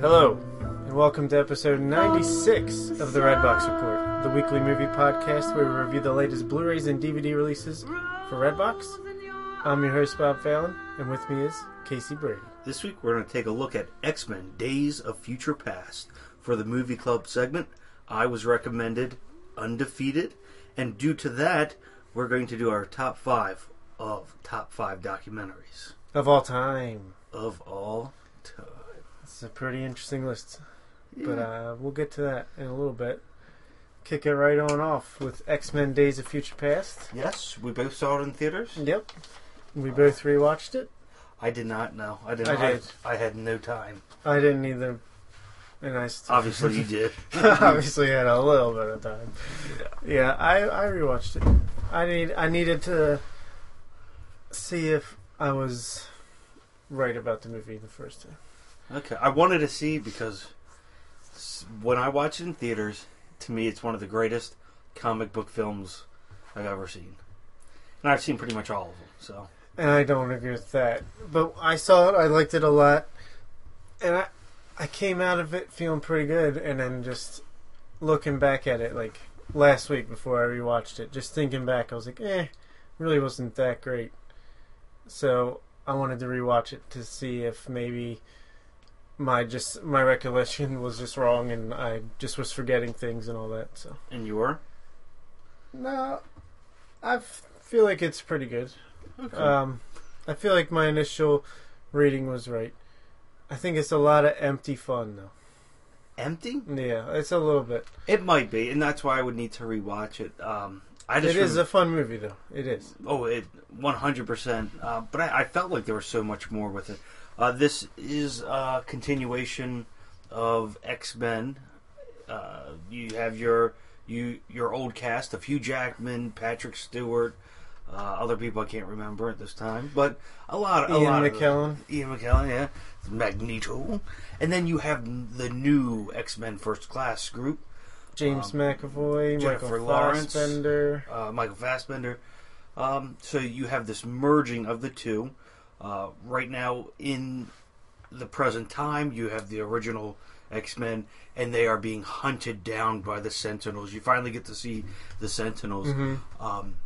Hello, and welcome to episode 96 of the Redbox Report, the weekly movie podcast where we review the latest Blu rays and DVD releases for Redbox. I'm your host, Bob Fallon, and with me is Casey Brady. This week we're going to take a look at X Men Days of Future Past. For the movie club segment, I was recommended Undefeated, and due to that, we're going to do our top five of top five documentaries Of all time. of all time. It's a pretty interesting list, but uh, we'll get to that in a little bit. Kick it right on off with X Men Days of Future Past. Yes, we both saw it in theaters. Yep. We both rewatched it. I did not know. I did. I did. I, had no time. I didn't either. And I still Obviously, you did. obviously had a little bit of time. Yeah, Yeah, I I rewatched it. I need I needed to see if I was right about the movie the first time. Okay, I wanted to see because when I watch it in theaters, to me, it's one of the greatest comic book films I've ever seen, and I've seen pretty much all of them. So And I don't agree with that. But I saw it, I liked it a lot. And I I came out of it feeling pretty good and then just looking back at it like last week before I rewatched it, just thinking back, I was like, eh, really wasn't that great. So I wanted to rewatch it to see if maybe my just my recollection was just wrong and I just was forgetting things and all that. So and you were no, I feel like it's pretty good. okay. Um, I feel like my initial reading was right. I think it's a lot of empty fun though. Empty. Yeah, it's a little bit. It might be, and that's why I would need to rewatch it. Um, I It just is rem- a fun movie though. It is. Oh, it one hundred percent. But I, I felt like there was so much more with it. Uh, this is a continuation of X Men. Uh, you have your you your old cast of Hugh Jackman, Patrick Stewart, uh, other people I can't remember at this time, but a lot. A Ian lot of McKellen. them. Ian McKellen, yeah, Magneto, and then you have the new X Men First Class group. James Um, McAvoy, Jennifer Michael Lawrence. Fassbender. uh, Michael Fassbender. Um, so you have this merging of the two. Uh, right now, in the present time, you have the original X Men, and they are being hunted down by the Sentinels. You finally get to see the Sentinels. Mhm. Um,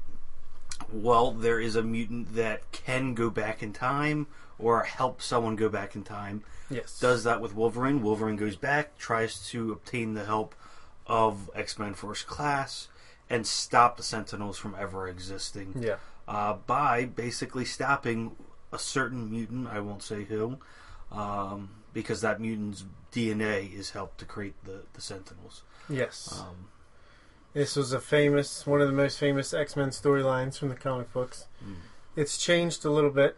well, there is a mutant that can go back in time or help someone go back in time Yes. does that with Wolverine. Wolverine goes back, tries to obtain the help of X Men First Class, and stop the Sentinels from ever existing Yeah. uh, by basically stopping a certain mutant. I won't say who, um, because that mutant's DNA is helped to create the the Sentinels. Yes. Um, This was a famous, one of the most famous X Men storylines from the comic books. Mm. It's changed a little bit.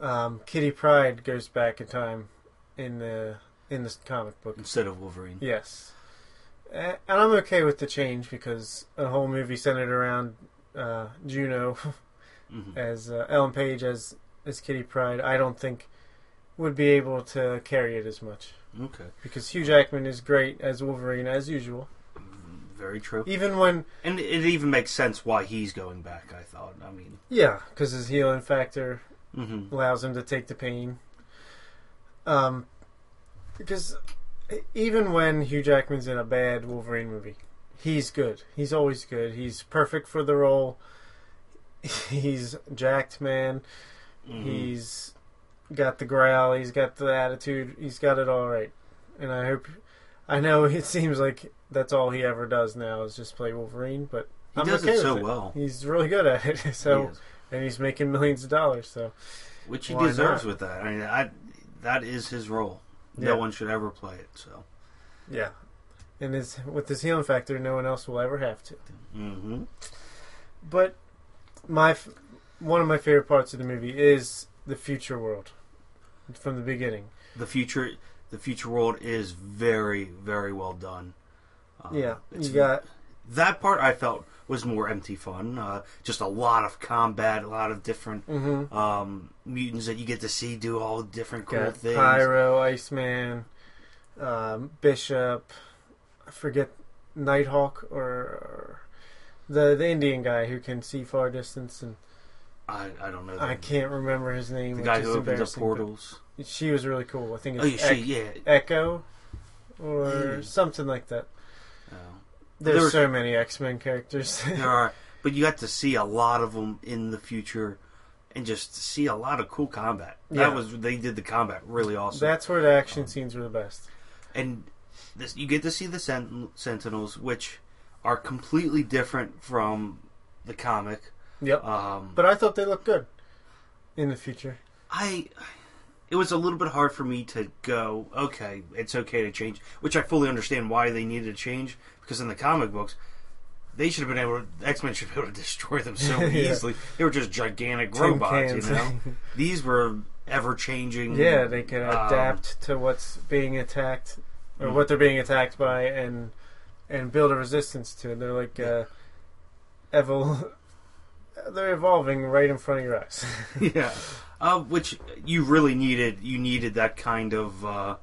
Um, Kitty Pryde goes back in time in the in the comic book. instead of Wolverine. Yes, and I'm okay with the change because a whole movie centered around uh, Juno Mhm. as uh, Ellen Page as as Kitty Pryde. I don't think would be able to carry it as much Okay, because Hugh Jackman is great as Wolverine as usual. Very true. Even when And it even makes sense why he's going back. I thought. I mean, yeah, because his healing factor hmm allows him to take the pain. Um, because even when Hugh Jackman's in a bad Wolverine movie, he's good. He's always good. He's perfect for the role. He's jacked, man. Mm-hmm. He's got the growl. He's got the attitude. He's got it all right. And I hope. I know it seems like that's all he ever does now is just play Wolverine, but He I'm does okay it so it. well. He's really good at it. He So is. and he's making millions of dollars. So which he Why deserves not? with that. I mean, I, that is his role. Yeah. No one should ever play it. So, Yeah, and his with his healing factor, no one else will ever have to. mm-hmm. But my one of my favorite parts of the movie is the future world from the beginning. the future, the future world is very, very well done. Uh, yeah, it's- you got that part. I felt was more empty fun. Uh, just a lot of combat, a lot of different mm-hmm, um, mutants that you get to see do all different cool got things. Pyro, Iceman, um, Bishop. I forget Nighthawk or, the the Indian guy who can see far distance, and I, I don't know. I the- can't remember his name. The guy who opens up but portals. She was really cool. I think it's Oh, yeah, she, Ec- yeah. Echo or Hmm. something like that. There's There so many X Men characters. There are, but you got to see a lot of them in the future, and just see a lot of cool combat. Yeah. That was they did the combat really awesome. That's where the action scenes were the best. and this you get to see the Sent- Sentinels, which are completely different from the comic. Yep. Um, But I thought they looked good in the future. I it was a little bit hard for me to go okay it's okay to change which i fully understand why they needed to change because in the comic books they should have been able to x-men should be able to destroy them so Yeah. easily they were just gigantic Tin robots cans. you know these were ever changing yeah, they could um, adapt to what's being attacked or Mm. what they're being attacked by, and and build a resistance to it. They're like uh, evol- They're evolving right in front of your eyes. yeah uh, which you really needed you needed that kind of uh,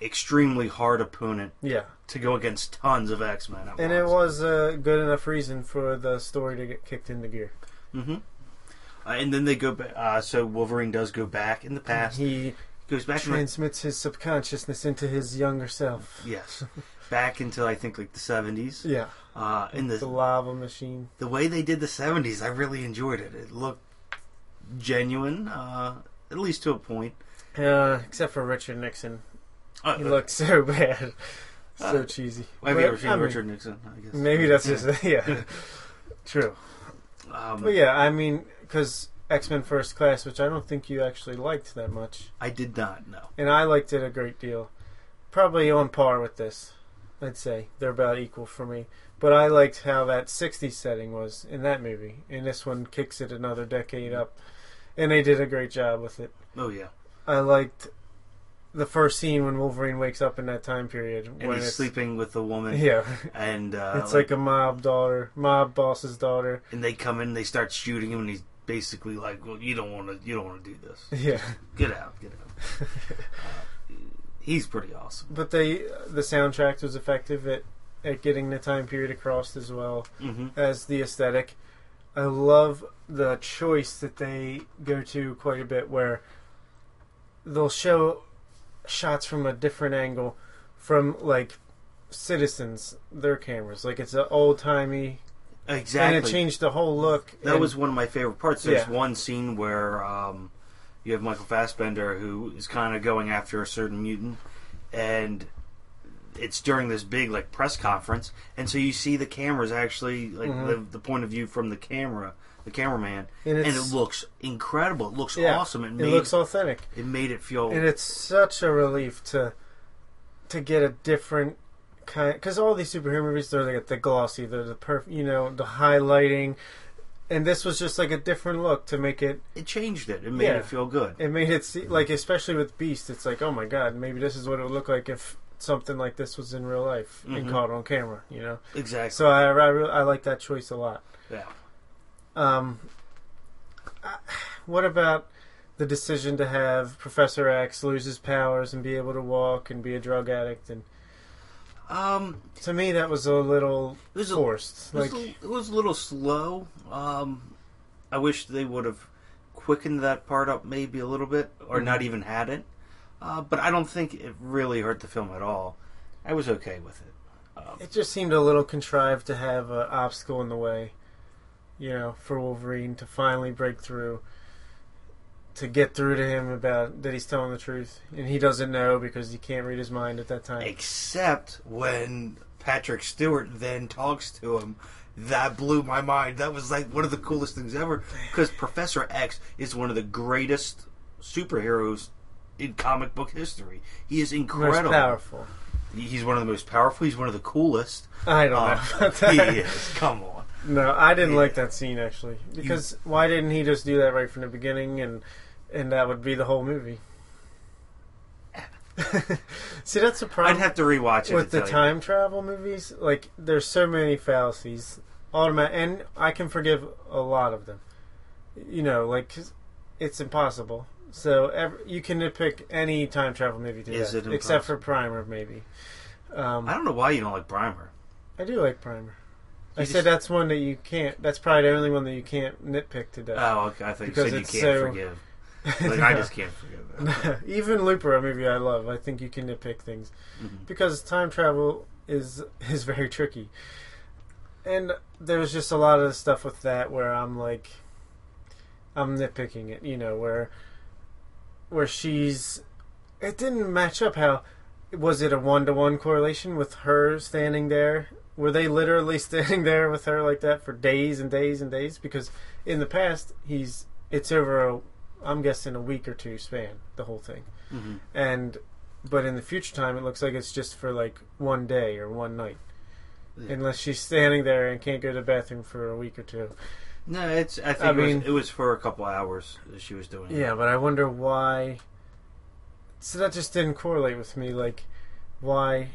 extremely hard opponent yeah, to go against tons of x-men at and it was a good enough reason for the story to get kicked into gear. hmm Uh, and then they go back. Uh, so Wolverine does go back in the past. He goes back. Transmits his subconsciousness into his younger self. yes, back into I think like the seventies. Yeah, Uh, in the the lava machine. the way they did the seventies, I really enjoyed it. It looked genuine, uh, at least to a point. Uh, except for Richard Nixon, Uh, he looked so bad, so Uh, cheesy. Have you ever seen I mean, Richard Nixon? I guess Maybe that's just yeah, true. Um, But yeah, I mean, because X Men First Class, which I don't think you actually liked that much, I did not know. and I liked it a great deal. Probably on par with this, I'd say they're about equal for me. But I liked how that '60s setting was in that movie, and this one kicks it another decade up, and they did a great job with it. Oh yeah, I liked the first scene when Wolverine wakes up in that time period and when he's sleeping with the woman. yeah, and uh, it's like a mob daughter, mob boss's daughter. and they come in, they start shooting him, and he's basically like, "Well, you don't want to, you don't want to do this. Yeah. Get out, get out." uh, he's pretty awesome. But they the soundtrack was effective at at getting the time period across as well hmm as the aesthetic. I love the choice that they go to quite a bit where they'll show shots from a different angle from like citizens their cameras like it's an old timey Exactly. and it changed the whole look That and- was one of my favorite parts. There's Yeah. one scene where um, you have Michael Fassbender who is kind of going after a certain mutant, and it's during this big like press conference, and so you see the cameras actually like Mhm. the, the point of view from the camera, the cameraman, and, and, it looks incredible. It looks Yeah, awesome. It it looks authentic it made it feel and it's such a relief to to get a different kind because all these superhero movies they're like the glossy they're the perf you know the highlighting and this was just like a different look to make it it changed it. It made Yeah. it feel good. it made it see, like especially with beast it's like oh my god maybe this is what it would look like if something like this was in real life and Mhm. caught on camera you know Exactly. so i i, really, I like that choice a lot yeah. um I- what about the decision to have Professor X lose his powers and be able to walk and be a drug addict and Um, to me that was a little it was a, forced. It was, Like a, it was a little slow. Um, I wish they would have quickened that part up maybe a little bit, or not Mhm. even had it. Uh, but I don't think it really hurt the film at all. I was okay with it. Um, it just seemed a little contrived to have an obstacle in the way, you know, for Wolverine to finally break through. To get through to him about that he's telling the truth, and he doesn't know because he can't read his mind at that time. except when Patrick Stewart then talks to him. That blew my mind. That was like one of the coolest things ever. Because Professor X is one of the greatest superheroes in comic book history. He is Most incredible. powerful. He's one of the most powerful. He's one of the coolest. I don't Uh, know about that. he is. Come on. No, I didn't Yeah. like that scene actually. Because why didn't he just do that right from the beginning and and that would be the whole movie? See, that's the problem I'd have to rewatch it with the tell you. time travel movies. Like, there's so many fallacies. Automatic, and I can forgive a lot of them. You know, like 'cause it's impossible. So ev you can nitpick any time travel movie to Is that, it except for Primer, maybe. Um, I don't know why you don't like Primer. I do like Primer. I You said that's one that you can't. That's probably the only one that you can't nitpick to death. Oh, okay. I thought you said you can't so- forgive. Like I just can't forgive that. Even Looper, a movie I love. I think you can nitpick things Mhm. because time travel is is very tricky. And there's just a lot of stuff with that where I'm like, I'm nitpicking it. You know, where where she's, it didn't match up. How was it a one to one correlation with her standing there? Were they literally standing there with her like that for days and days and days? Because in the past, he's it's over a, I'm guessing a week or two span, the whole thing Mhm. and but in the future time it looks like it's just for like one day or one night Yeah. unless she's standing there and can't go to the bathroom for a week or two No, it's. I think I it, mean- was, it was for a couple hours that she was doing. it. yeah but i wonder why so that just didn't correlate with me like why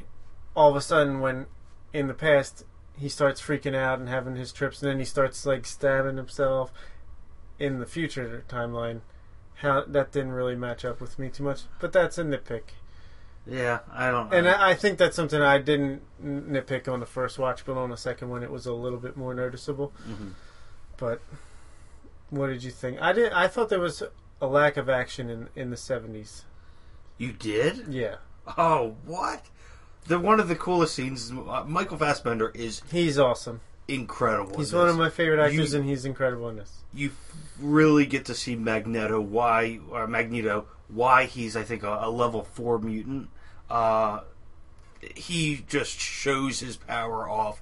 all of a sudden when in the past he starts freaking out and having his trips and then he starts like stabbing himself in the future timeline how that didn't really match up with me too much but that's a nitpick Yeah, I don't. know. And I I think that's something I didn't nitpick on the first watch, but on the second one, it was a little bit more noticeable. Mhm. But what did you think? I did. I thought there was a lack of action in in the seventies. You did? Yeah, Oh, what? The one of the coolest scenes. Uh, Michael Fassbender is he's awesome. incredible. He's in one this. of my favorite actors, You- and he's incredible in this. you really get to see Magneto why or Magneto why he's I think a, a level four mutant. Uh, he just shows his power off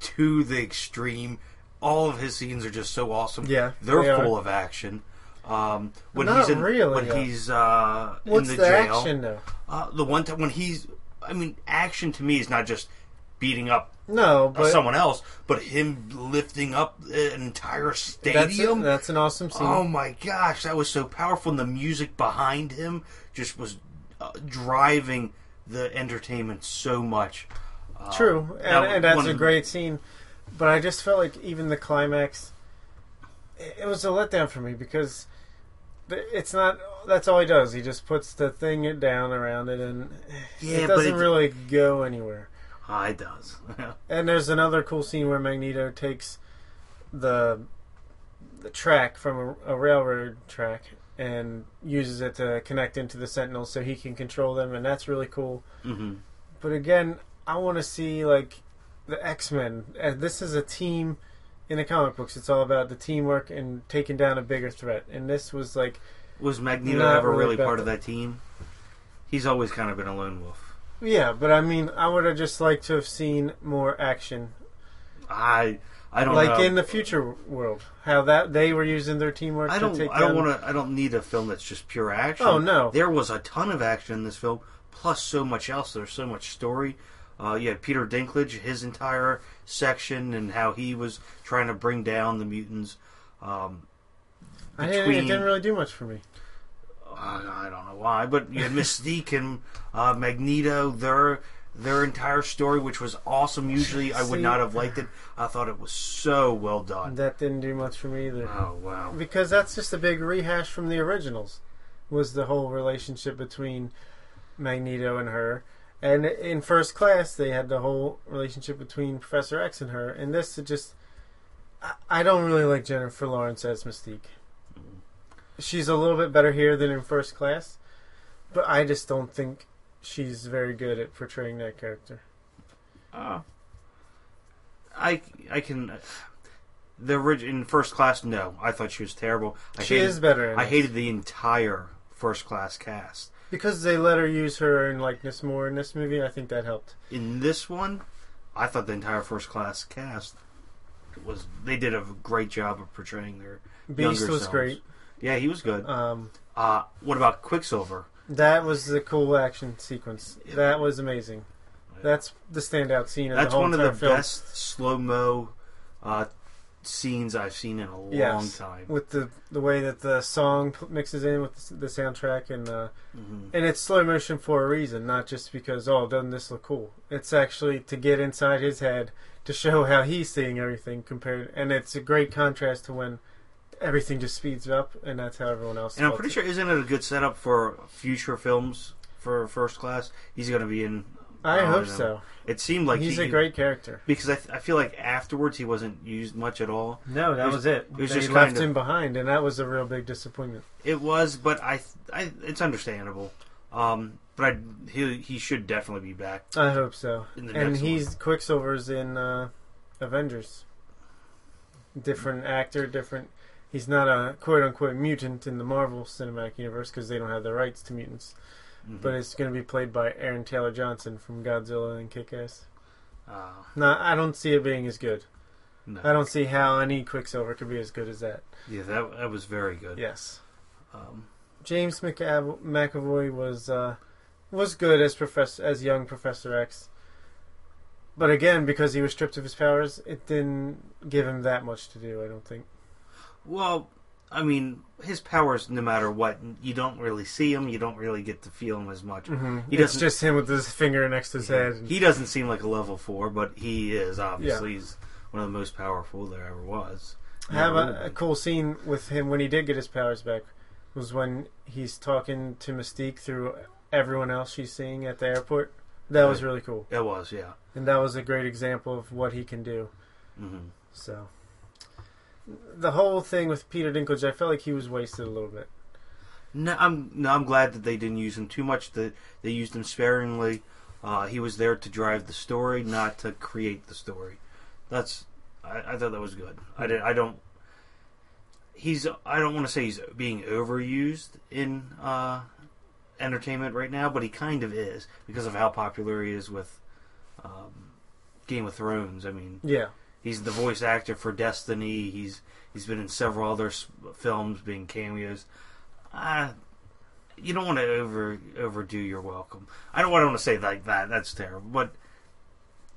to the extreme. All of his scenes are just so awesome. Yeah, they're they are. full of action. Um, when Not he's in, really, when though. he's uh, What's in the, the, jail, action though? Uh, the one time when he's, I mean, action to me is not just beating up No, but someone else, but him lifting up an entire that's, stadium. that's an awesome scene. Oh my gosh, that was so powerful. And the music behind him just was uh, driving the entertainment so much. Uh, True, and, and that's a great scene. But I just felt like even the climax, it, it was a letdown for me because it's not. That's all he does. He just puts the thing down around it, and Yeah, it doesn't it- really go anywhere. Ah, it does. And there's another cool scene where Magneto takes the the track from a, a railroad track and uses it to connect into the Sentinels so he can control them, and that's really cool. hmm But again, I want to see like the X Men. Uh, this is a team in the comic books. It's all about the teamwork and taking down a bigger threat. And this was like, Was Magneto ever really really part of that. team? He's always kind of been a lone wolf. yeah. But I mean, I would have just liked to have seen more action, I I don't like know. in the future world, how that they were using their teamwork I don't. take I don't want to. I don't need a film that's just pure action. Oh, no. There was a ton of action in this film, plus so much else. There's so much story. Uh, you had Peter Dinklage, his entire section, and how he was trying to bring down the mutants. Um, I didn't, it didn't really do much for me. I I don't know why, but you had Mystique and uh, Magneto. Their their entire story, which was awesome. Usually, I would See- not have liked it. I thought it was so well done. That didn't do much for me either. Oh wow! because that's just a big rehash from the originals was the whole relationship between magneto and her and in first class they had the whole relationship between professor x and her and this is just I- i don't really like jennifer lawrence as mystique she's a little bit better here than in first class but i just don't think she's very good at portraying that character Uh, I I can. The orig- in first class, no, I thought she was terrible. I she hated, is better I this. hated the entire first class cast. Because they let her use her in likeness more in this movie i think that helped In this one, I thought the entire first class cast was they did a great job of portraying their beast younger was selves. great Yeah, he was good. um, Uh, what about Quicksilver? That was the cool action sequence. Yeah. That was amazing. That's the standout scene of That's the whole one of the film. best slow mo uh, scenes I've seen in a long Yes. time. With the the way that the song p- mixes in with the, the soundtrack and uh, Mhm. and it's slow motion for a reason, not just because oh doesn't this look cool. It's actually to get inside his head to show how he's seeing everything compared, and it's a great contrast to when everything just speeds up, and that's how everyone else. And I'm pretty it. sure, isn't it a good setup for future films for First Class? He's going to be in I hope so. It seemed like He's he, a great character. because I, I feel like afterwards he wasn't used much at all. No, that It was- was, it. it was they just left of- him behind, and that was a real big disappointment. It was, but I, I it's understandable. Um, but I, he he should definitely be back. I hope so. In the and he's Quicksilver's in uh, Avengers. Different actor, different. He's not a quote unquote mutant in the Marvel Cinematic Universe because they don't have the rights to mutants. Mhm. But it's going to be played by Aaron Taylor Johnson from Godzilla and Kick Ass. uh, No, I don't see it being as good. no. I don't see how any Quicksilver could be as good as that. Yeah, that that was very good. Yes. Um, James McAv- McAvoy was uh, was good as professor as young Professor X, but again, because he was stripped of his powers, it didn't give him that much to do. I don't think. well, I mean, his powers, no matter what, you don't really see him. You don't really get to feel him as much. Mm-hmm. He it's just him with his finger next to his head. and- He doesn't seem like a level four, but he is obviously. He's one of the most powerful there ever was. I have a, a cool scene with him when he did get his powers back. Was when he's talking to Mystique through everyone else she's seeing at the airport. That was really cool, It was, yeah. and that was a great example of what he can do. hmm So, the whole thing with Peter Dinklage, I felt like he was wasted a little bit. No, I'm no, I'm glad that they didn't use him too much. That they used him sparingly. Uh, he was there to drive the story, not to create the story. That's I, I thought that was good. I did. I don't. He's. I don't want to say he's being overused in uh, entertainment right now, but he kind of is because of how popular he is with um, Game of Thrones. I mean, Yeah, He's the voice actor for Destiny. He's he's been in several other films, being cameos. Uh, you don't want to over overdo your welcome. I don't want to say like that. That's terrible. But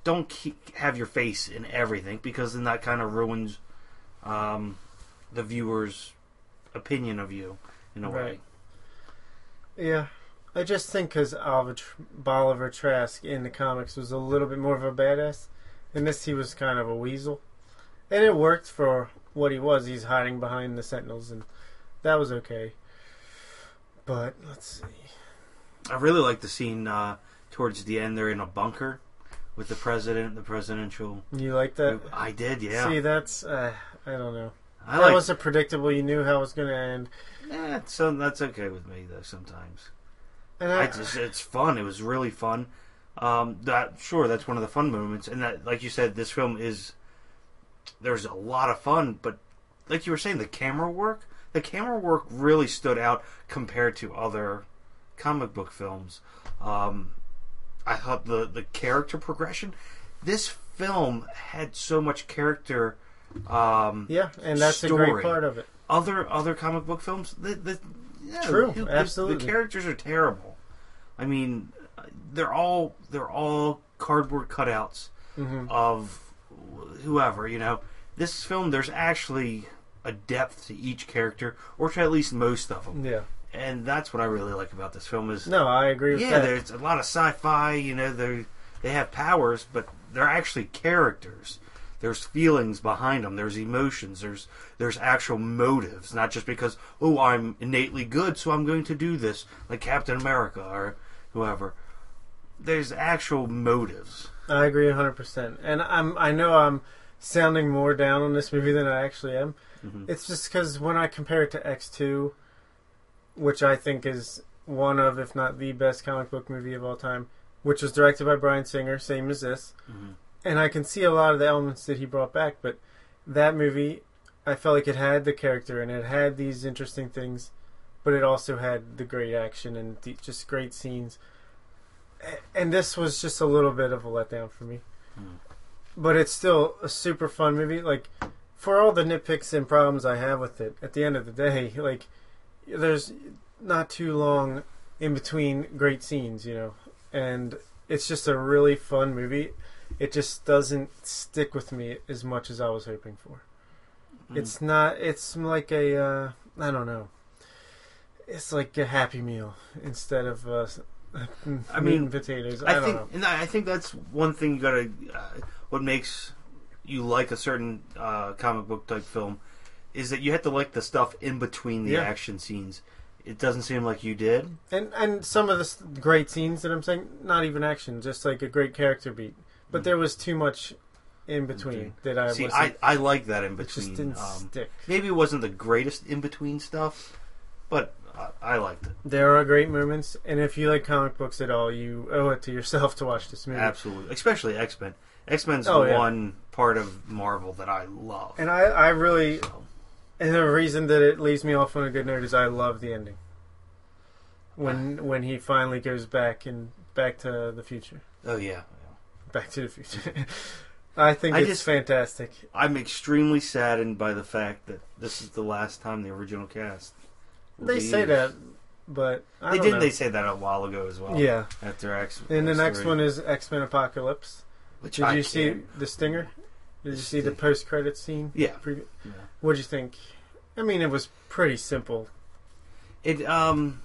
don't keep, have your face in everything because then that kind of ruins um, the viewer's opinion of you in a way. Yeah. I just think because Bolivar, Trask in the comics was a little bit more of a badass. In this, he was kind of a weasel, and it worked for what he was. He's hiding behind the Sentinels, and that was okay. But let's see. I really like the scene uh, towards the end. They're in a bunker with the president, the presidential. You like that? I did, yeah. See, that's uh, I don't know. I that like. was a predictable. You knew how it was going to end, Eh, so that's okay with me though. Sometimes. and I I, just, it's fun. It was really fun. Um, that sure, that's one of the fun moments, and that, like you said, this film is there's a lot of fun, but like you were saying, the camera work, the camera work really stood out compared to other comic book films. Um, I thought the the character progression, this film had so much character. Um, yeah, and that's a great part of it. other other comic book films, the, the yeah, True, the- absolutely. The, characters are terrible. I mean, they're all they're all cardboard cutouts hmm of whoever. You know, this film there's actually a depth to each character, or to at least most of them, Yeah. and that's what I really like about this film. Is No, I agree with yeah, that. there's a lot of sci-fi. You know, they they have powers, but they're actually characters. There's feelings behind them. There's emotions. There's there's actual motives, not just because oh I'm innately good, so I'm going to do this, like Captain America or whoever. There's actual motives. I agree 100%. And I'm I know I'm sounding more down on this movie than I actually am. Mhm. It's just cuz when I compare it to X2, which I think is one of if not the best comic book movie of all time, which was directed by Bryan Singer, same as this. Mhm. And I can see a lot of the elements that he brought back, but that movie I felt like it had the character and it had these interesting things, but it also had the great action and the, just great scenes. And this was just a little bit of a letdown for me. Hmm. But it's still a super fun movie. Like, for all the nitpicks and problems I have with it, at the end of the day, like, there's not too long in between great scenes, you know? And it's just a really fun movie. It just doesn't stick with me as much as I was hoping for. Mm. It's not. It's like a. Uh, I don't know. It's like a Happy Meal instead of. Uh, I mean, potatoes. I, I don't think, know. and I I think that's one thing you gotta. Uh, what makes you like a certain uh, comic book type film is that you have to like the stuff in between the Yeah. action scenes. it doesn't seem like you did. And and some of the great scenes that I'm saying, not even action, just like a great character beat. But Mm. there was too much in between that I See, I, I like that in between. it just didn't Um, stick. maybe it wasn't the greatest in between stuff, but I, I liked it. There are great moments, and if you like comic books at all, you owe it to yourself to watch this movie. Absolutely, especially X Men. X Men's Oh, the yeah. one part of Marvel that I love. And I, I really, So, and the reason that it leaves me off on a good note is I love the ending. When when he finally goes back and back to the future, oh yeah, back to the future. I think I it's just- fantastic. I'm extremely saddened by the fact that this is the last time the original cast. They be say that, but I They don't did. know. They say that a while ago as well. yeah. After X. And the next one is X Men Apocalypse. which Did I you see can't- the stinger? Did you see the post credit scene? Yeah. Yeah. What'd you think? I mean, it was pretty simple. It um.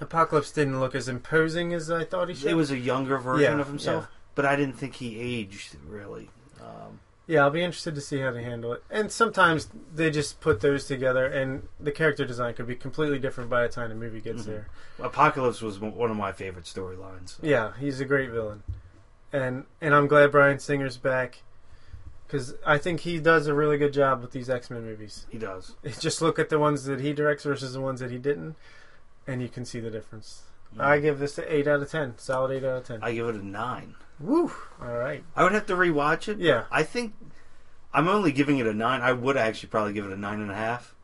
Apocalypse didn't look as imposing as I thought he should. It was a younger version Yeah, of himself, but I didn't think he aged really. Um, Yeah, I'll be interested to see how they handle it. And sometimes they just put those together, and the character design could be completely different by the time the movie gets Mhm. there. Apocalypse was one of my favorite storylines. Yeah, he's a great villain, and and I'm glad Bryan Singer's back because I think he does a really good job with these X Men movies. He does. Just look at the ones that he directs versus the ones that he didn't, and you can see the difference. I give this an eight out of ten, solid eight out of ten. I give it a nine. Woo! All right, I would have to rewatch it. Yeah. I think I'm only giving it a nine. I would actually probably give it a nine and a half.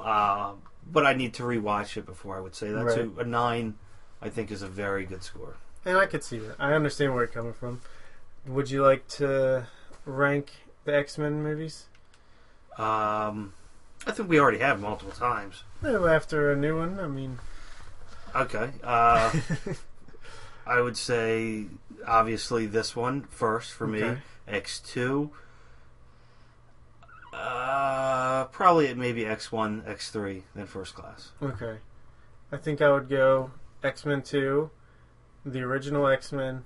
Uh, but I need to rewatch it before I would say that. So a nine, I think, is a very good score. and I could see that. I understand where you're coming from. Would you like to rank the X Men movies? Um, I think we already have multiple times. After a new one. I mean, Okay. Uh, I would say obviously this one first for me. Okay. X two. Uh, probably it maybe X one, X three, then first class. okay. I think I would go X Men Two, the original X Men.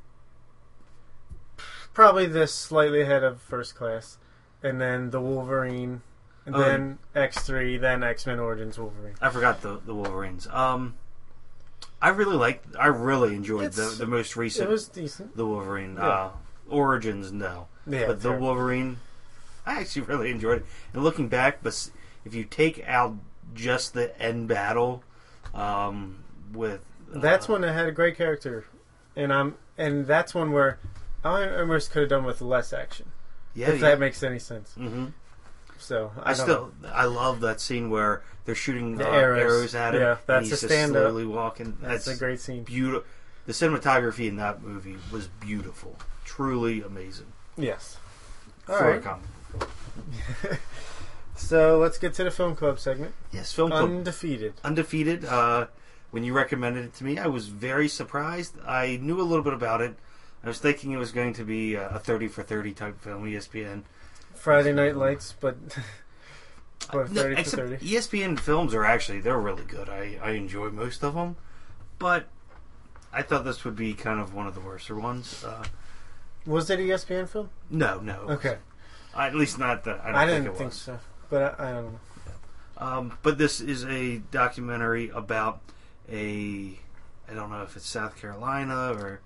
Probably this slightly ahead of First Class, and then the Wolverine, and Oh. then X Three, then X Men Origins Wolverine. I forgot the the Wolverines. Um, I really like. I really enjoyed the It's- the most recent It was decent. the Wolverine Yeah. uh, Origins. No, Yeah, but the. Wolverine, I actually really enjoyed it. And looking back, but if you take out just the end battle, um, with uh, That's one that had a great character, and I'm and that's one where I almost could have done with less action. yeah, if yeah. that makes any sense. hmm So I, I, still I love that scene where they're shooting The uh, arrows. arrows. at him. Yeah, and that's he's a stand-up. slowly walking. that's, That's, a great scene. beautiful. The cinematography in that movie was beautiful, truly amazing. Yes. All for a right. comic. So let's get to the film club segment. Yes, film club Undefeated. undefeated. Uh, when you recommended it to me, I was very surprised. I knew a little bit about it. I was thinking it was going to be a a thirty for thirty type film, ESPN. Friday Night Lights, but but No, thirty except thirty. ESPN films are actually they're really good. I I enjoy most of them, but I thought this would be kind of one of the worser ones. Uh, Was it ESPN film? no, no. Okay, Uh, at least not that. I, don't I, didn't think so, but I, I don't know. Um, but this is a documentary about a. I don't know if it's South Carolina or.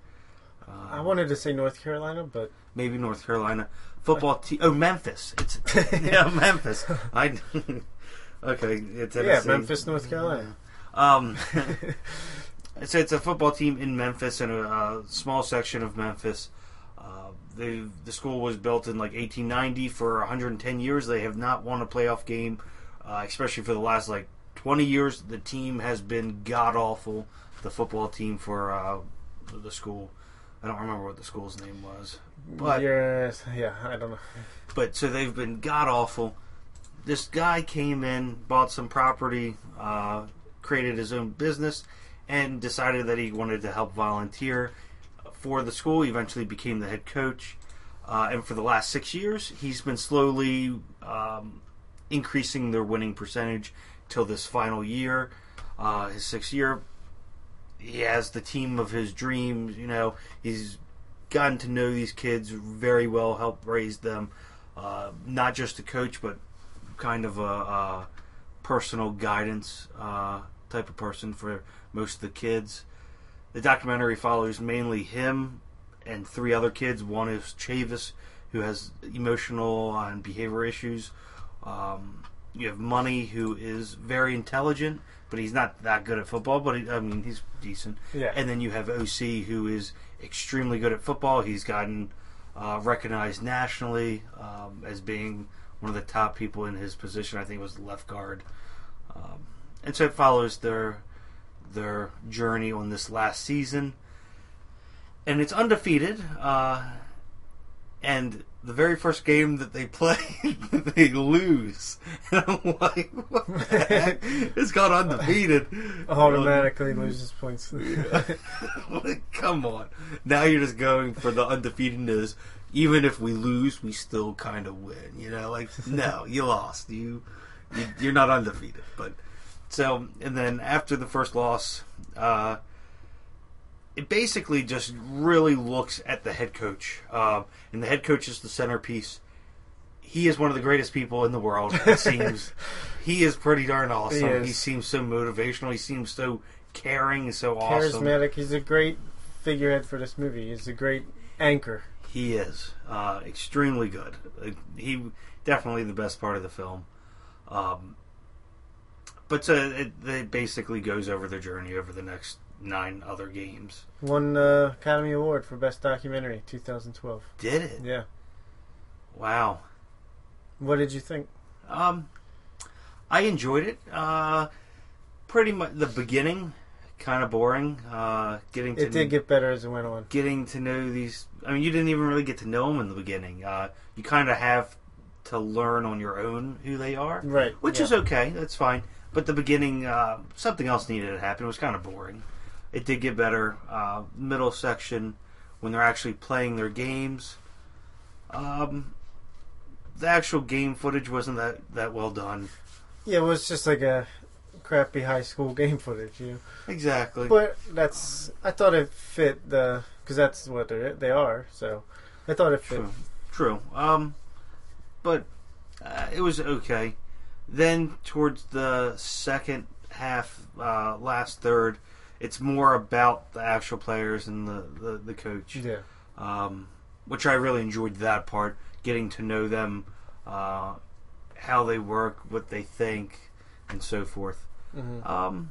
Uh, I wanted to say North Carolina, but maybe North Carolina football team. Oh, Memphis. It's yeah, Memphis. I. okay, it's yeah. Memphis, North Carolina. Um, so it's a football team in Memphis in a, uh small section of Memphis. Uh, they, the school was built in like 1890. For 110 years, they have not won a playoff game, uh, especially for the last like 20 years. The team has been god awful. The football team for uh, the school. I don't remember what the school's name was. But- yes, yeah, I don't know. But so they've been god awful. This guy came in, bought some property, uh, created his own business, and decided that he wanted to help volunteer for the school. He eventually became the head coach. Uh, and for the last six years, he's been slowly um, increasing their winning percentage till this final year, uh, his sixth year. He has the team of his dreams. You know, he's gotten to know these kids very well, helped raise them. Uh, not just a coach, but kind of a, a personal guidance uh, type of person for most of the kids. The documentary follows mainly him and three other kids. One is Chavis, who has emotional and behavior issues. Um, you have Money, who is very intelligent, but he's not that good at football. But he, I mean, he's decent. Yeah. And then you have OC, who is extremely good at football. He's gotten uh, recognized nationally um, as being one of the top people in his position. I think it was left guard. Um, and so it follows their their journey on this last season, and it's undefeated. Uh, and the very first game that they play, they lose. And I'm like, what the heck? It's gone undefeated. Automatically loses points. Like, Come on. Now you're just going for the undefeatedness. Even if we lose, we still kind of win. You know, like no, you lost. You, you you're not undefeated. But so, and then after the first loss, uh, it basically just really looks at the head coach, um, and the head coach is the centerpiece. He is one of the greatest people in the world. It seems he is pretty darn awesome. is. He, seems so motivational. He seems so caring and so awesome. Charismatic. He's a great figurehead for this movie. He's a great anchor. He is uh, extremely good. Uh, he definitely the best part of the film. Um, but uh, it, it basically goes over the journey over the next nine other games. Won uh, Academy Award for Best Documentary 2012. Did it? Yeah. Wow. What did you think? Um, I enjoyed it. Uh, pretty much the beginning, kind of boring. Uh, getting to It did get better as it went on. getting to know these. I mean, you didn't even really get to know them in the beginning. Uh, you kind of have to learn on your own who they are, Right. which yeah. is okay. That's fine. But the beginning, uh, something else needed to happen. It was kind of boring. It did get better. Uh, middle section, when they're actually playing their games, um, the actual game footage wasn't that that well done. Yeah, it was just like a crappy high school game footage, you know. Exactly. But that's I thought it fit the because that's what they they are. So I thought it fit. True. True. Um, but uh, it was okay. Then towards the second half, uh, last third, it's more about the actual players and the the, the coach, Yeah. um, which I really enjoyed that part, getting to know them, uh, how they work, what they think, and so forth. hmm Um,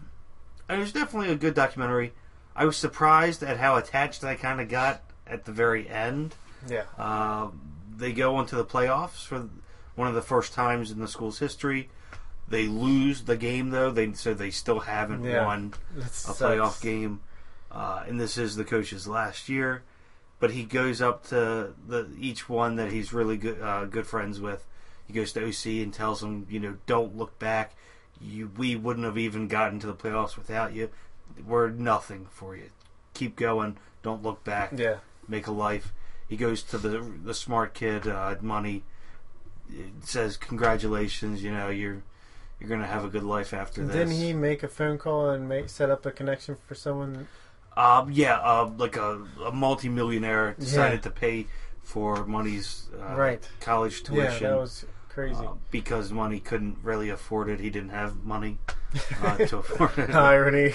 it was definitely a good documentary. I was surprised at how attached I kind of got at the very end. Yeah. Uh, they go into the playoffs for one of the first times in the school's history. They lose the game though, they so they still haven't Yeah. won a sucks. playoff game. Uh, and this is the coach's last year, but he goes up to the each one that he's really good uh, good friends with. He goes to OC and tells them, you know, don't look back. You, we wouldn't have even gotten to the playoffs without you. We're nothing for you. Keep going. Don't look back Yeah. make a life. He goes to the the smart kid, uh, money. Says congratulations. You know you're you're gonna have a good life after this. Didn't he make a phone call and make set up a connection for someone? Uh, yeah, uh, like a, a multimillionaire decided Yeah. to pay for money's uh, Right. college tuition. Yeah, that was crazy. uh, because money couldn't really afford it. He didn't have money uh, to afford it. Irony.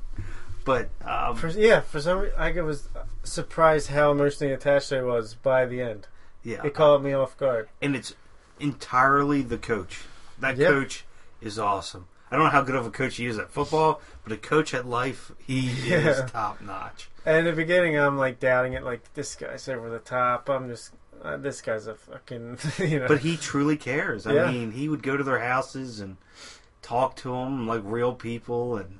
but um, For, yeah, for some reason, I was surprised how emotionally attached I was by the end. yeah, It caught me off guard. and it's entirely the coach. That Yep. coach is awesome. I don't know how good of a coach he is at football, but a coach at life, he Yeah. is top notch. And in the beginning, I'm like doubting it. Like this guy's over the top. I'm just uh, this guy's a fucking you know. But he truly cares. I Yeah. mean, he would go to their houses and talk to them like real people, and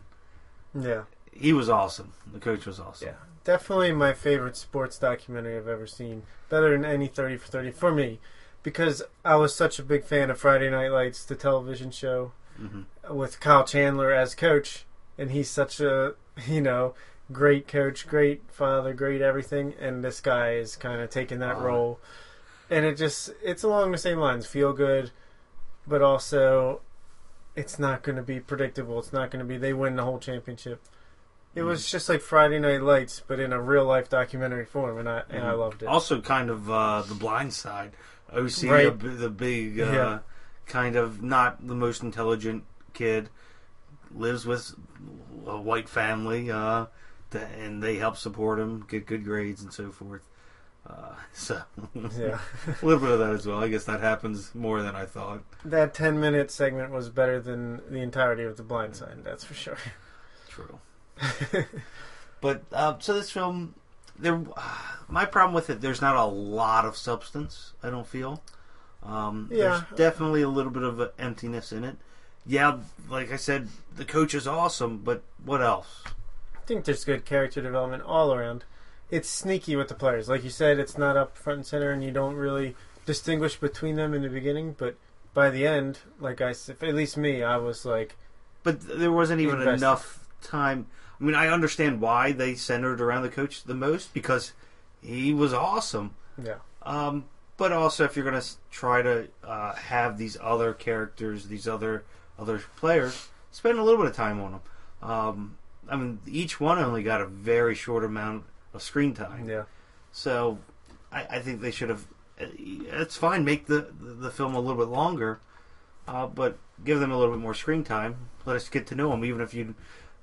yeah, he was awesome. The coach was awesome. yeah, definitely my favorite sports documentary I've ever seen. Better than any Thirty for Thirty for me, because I was such a big fan of Friday Night Lights, the television show hmm with Kyle Chandler as coach, and he's such a you know great coach, great father, great everything, and this guy is kind of taking that Uh. role, and it just it's along the same lines, feel good, but also it's not going to be predictable. It's not going to be they win the whole championship. It was just like Friday Night Lights, but in a real life documentary form, and I and I Mhm. loved it. Also, kind of uh, the blind side. OC, Right. the, the big uh, Yeah. kind of not the most intelligent kid, lives with a white family, uh, th- and they help support him, get good grades and so forth. Uh, so Yeah. a little bit of that as well. I guess that happens more than I thought. That 10 minute segment was better than the entirety of The Blind Side, that's for sure. True. but uh, so this film, there, my problem with it, there's not a lot of substance. I don't feel. Um, Yeah. There's definitely a little bit of emptiness in it. Yeah, like I said, the coach is awesome, but what else? I think there's good character development all around. It's sneaky with the players. Like you said, it's not up front and center, and you don't really distinguish between them in the beginning, but by the end, like I said, at least me, I was like, But there wasn't even Invested. enough time. I mean, I understand why they centered around the coach the most because he was awesome. yeah. Um, but also, if you're going to try to uh, have these other characters, these other other players, spend a little bit of time on them. Um, I mean, each one only got a very short amount of screen time, Yeah. so I, I think they should have. It's fine, make the the film a little bit longer, uh, but give them a little bit more screen time. Let us get to know them, even if you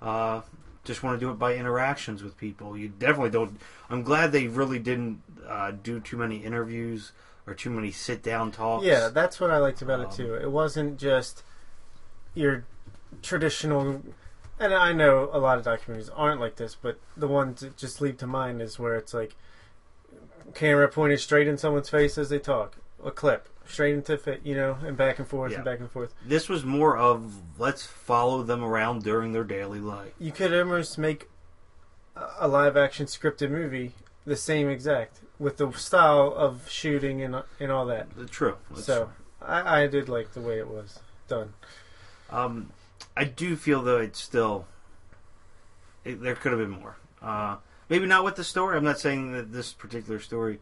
uh, just want to do it by interactions with people. You definitely don't. I'm glad they really didn't uh, do too many interviews or too many sit down talks. Yeah, that's what I liked about Um, it too. It wasn't just your traditional. And I know a lot of documentaries aren't like this, but the ones that just leap to mind is where it's like camera pointed straight in someone's face as they talk, a clip straight into fit, you know, and back and forth Yeah. and back and forth. This was more of let's follow them around during their daily life. You could almost make a- live action scripted movie the same exact with the style of shooting and and all that. True. That's So I, I did like the way it was done. Um, I do feel though it's still it, there could have been more. Uh, maybe not with the story. I'm not saying that this particular story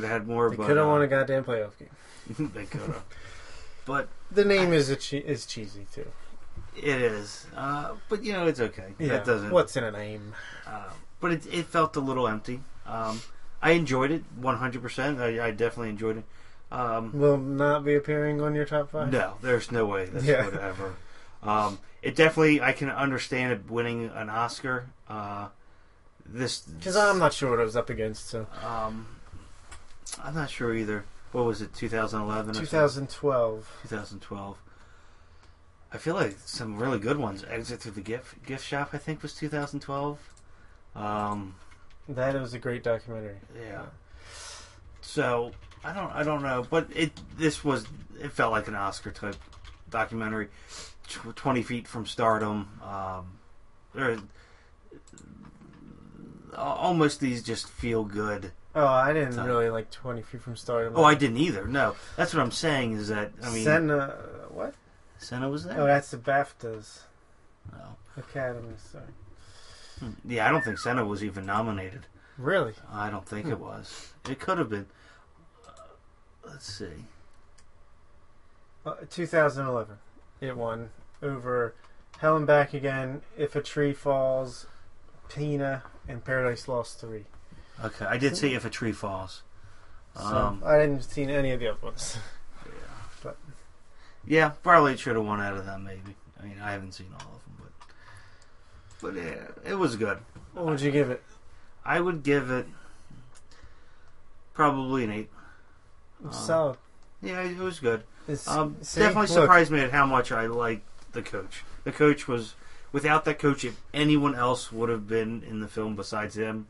could have had more. They could have uh, won a goddamn playoff game. they could have. But The name is a che- is cheesy too. it is. Uh, but you know it's okay. Yeah. That doesn't. What's in a name? Uh, but it, it felt a little empty. Um, I enjoyed it 100. percent I, I definitely enjoyed it. Um, Will not be appearing on your top five. No, there's no way this Yeah. would ever. Um, it definitely, I can understand it winning an Oscar. Uh, this because I'm not sure what it was up against. So Um, I'm not sure either. What was it? 2011. or 2012. 2012. I feel like some really good ones. Exit through the gift gift shop. I think was 2012. Um, That was a great documentary. yeah. So I don't I don't know, but it this was it felt like an Oscar type documentary. Tw- Twenty feet from stardom. Um, or, almost these just feel good. Oh, I didn't really like 20 Feet from Stardom. Oh, I didn't either. No, that's what I'm saying. Is that I mean, Senna, what? Senna was there. Oh, that's the BAFTAs. No. Academy, sorry. Hmm. Yeah, I don't think Senna was even nominated. Really? I don't think Hmm. it was. It could have been. Uh, let's see. Uh, 2011. It won over Hell and Back Again, If a Tree Falls, Pina, and Paradise Lost 3. Okay, I did see if a tree falls. So Um, I didn't see any of the other ones. yeah. But- yeah, probably should have won out of them. Maybe. I mean, I haven't seen all of them, but but yeah, it was good. What would you give it? I would give it probably an eight. Solid. Yeah, it was good. Um, see, definitely look, surprised me at how much I liked the coach. The coach was without that coach. If anyone else would have been in the film besides him,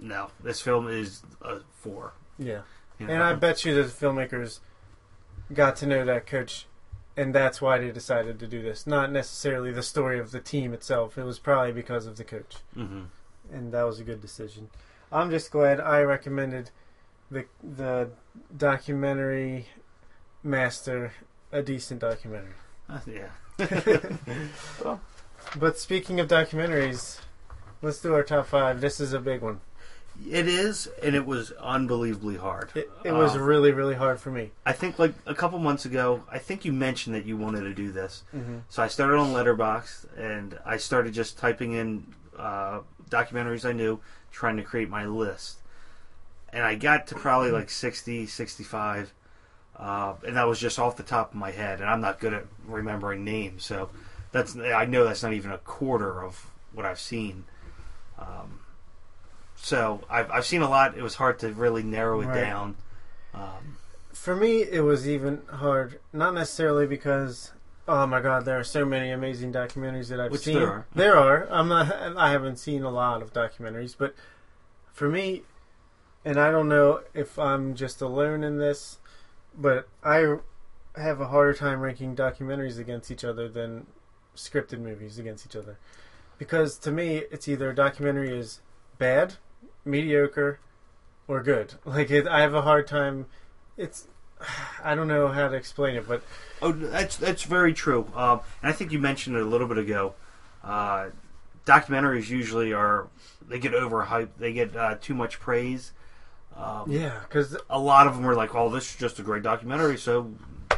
no, this film is a four. Yeah. you know? And I bet you the filmmakers got to know that coach, and that's why they decided to do this. Not necessarily the story of the team itself. It was probably because of the coach, Mhm. and that was a good decision. I'm just glad I recommended the the documentary master a decent documentary. Uh, yeah. But speaking of documentaries, let's do our top five. This is a big one. It is, and it was unbelievably hard. It, it was Uh, really, really hard for me. I think like a couple months ago, I think you mentioned that you wanted to do this. Mm-hmm. So I started on Letterboxd, and I started just typing in uh, documentaries I knew, trying to create my list. And I got to probably like 60, 65. uh, and that was just off the top of my head, and I'm not good at remembering names, so that's I know that's not even a quarter of what I've seen. Um, so I've I've seen a lot. It was hard to really narrow it Right. down. Um, For me, it was even hard. Not necessarily because, oh my god, there are so many amazing documentaries that I've seen. there are. There are. I'm not. I haven't seen a lot of documentaries, but for me, and I don't know if I'm just alone in this, but I have a harder time ranking documentaries against each other than scripted movies against each other, because to me, it's either a documentary is bad, mediocre, or good. Like it, I have a hard time. It's I don't know how to explain it, but Oh, that's that's very true. Um, and I think you mentioned it a little bit ago. Uh, documentaries usually are they get overhyped. They get uh, too much praise. Um, yeah, because A lot of them are like, "Oh, this is just a great documentary." So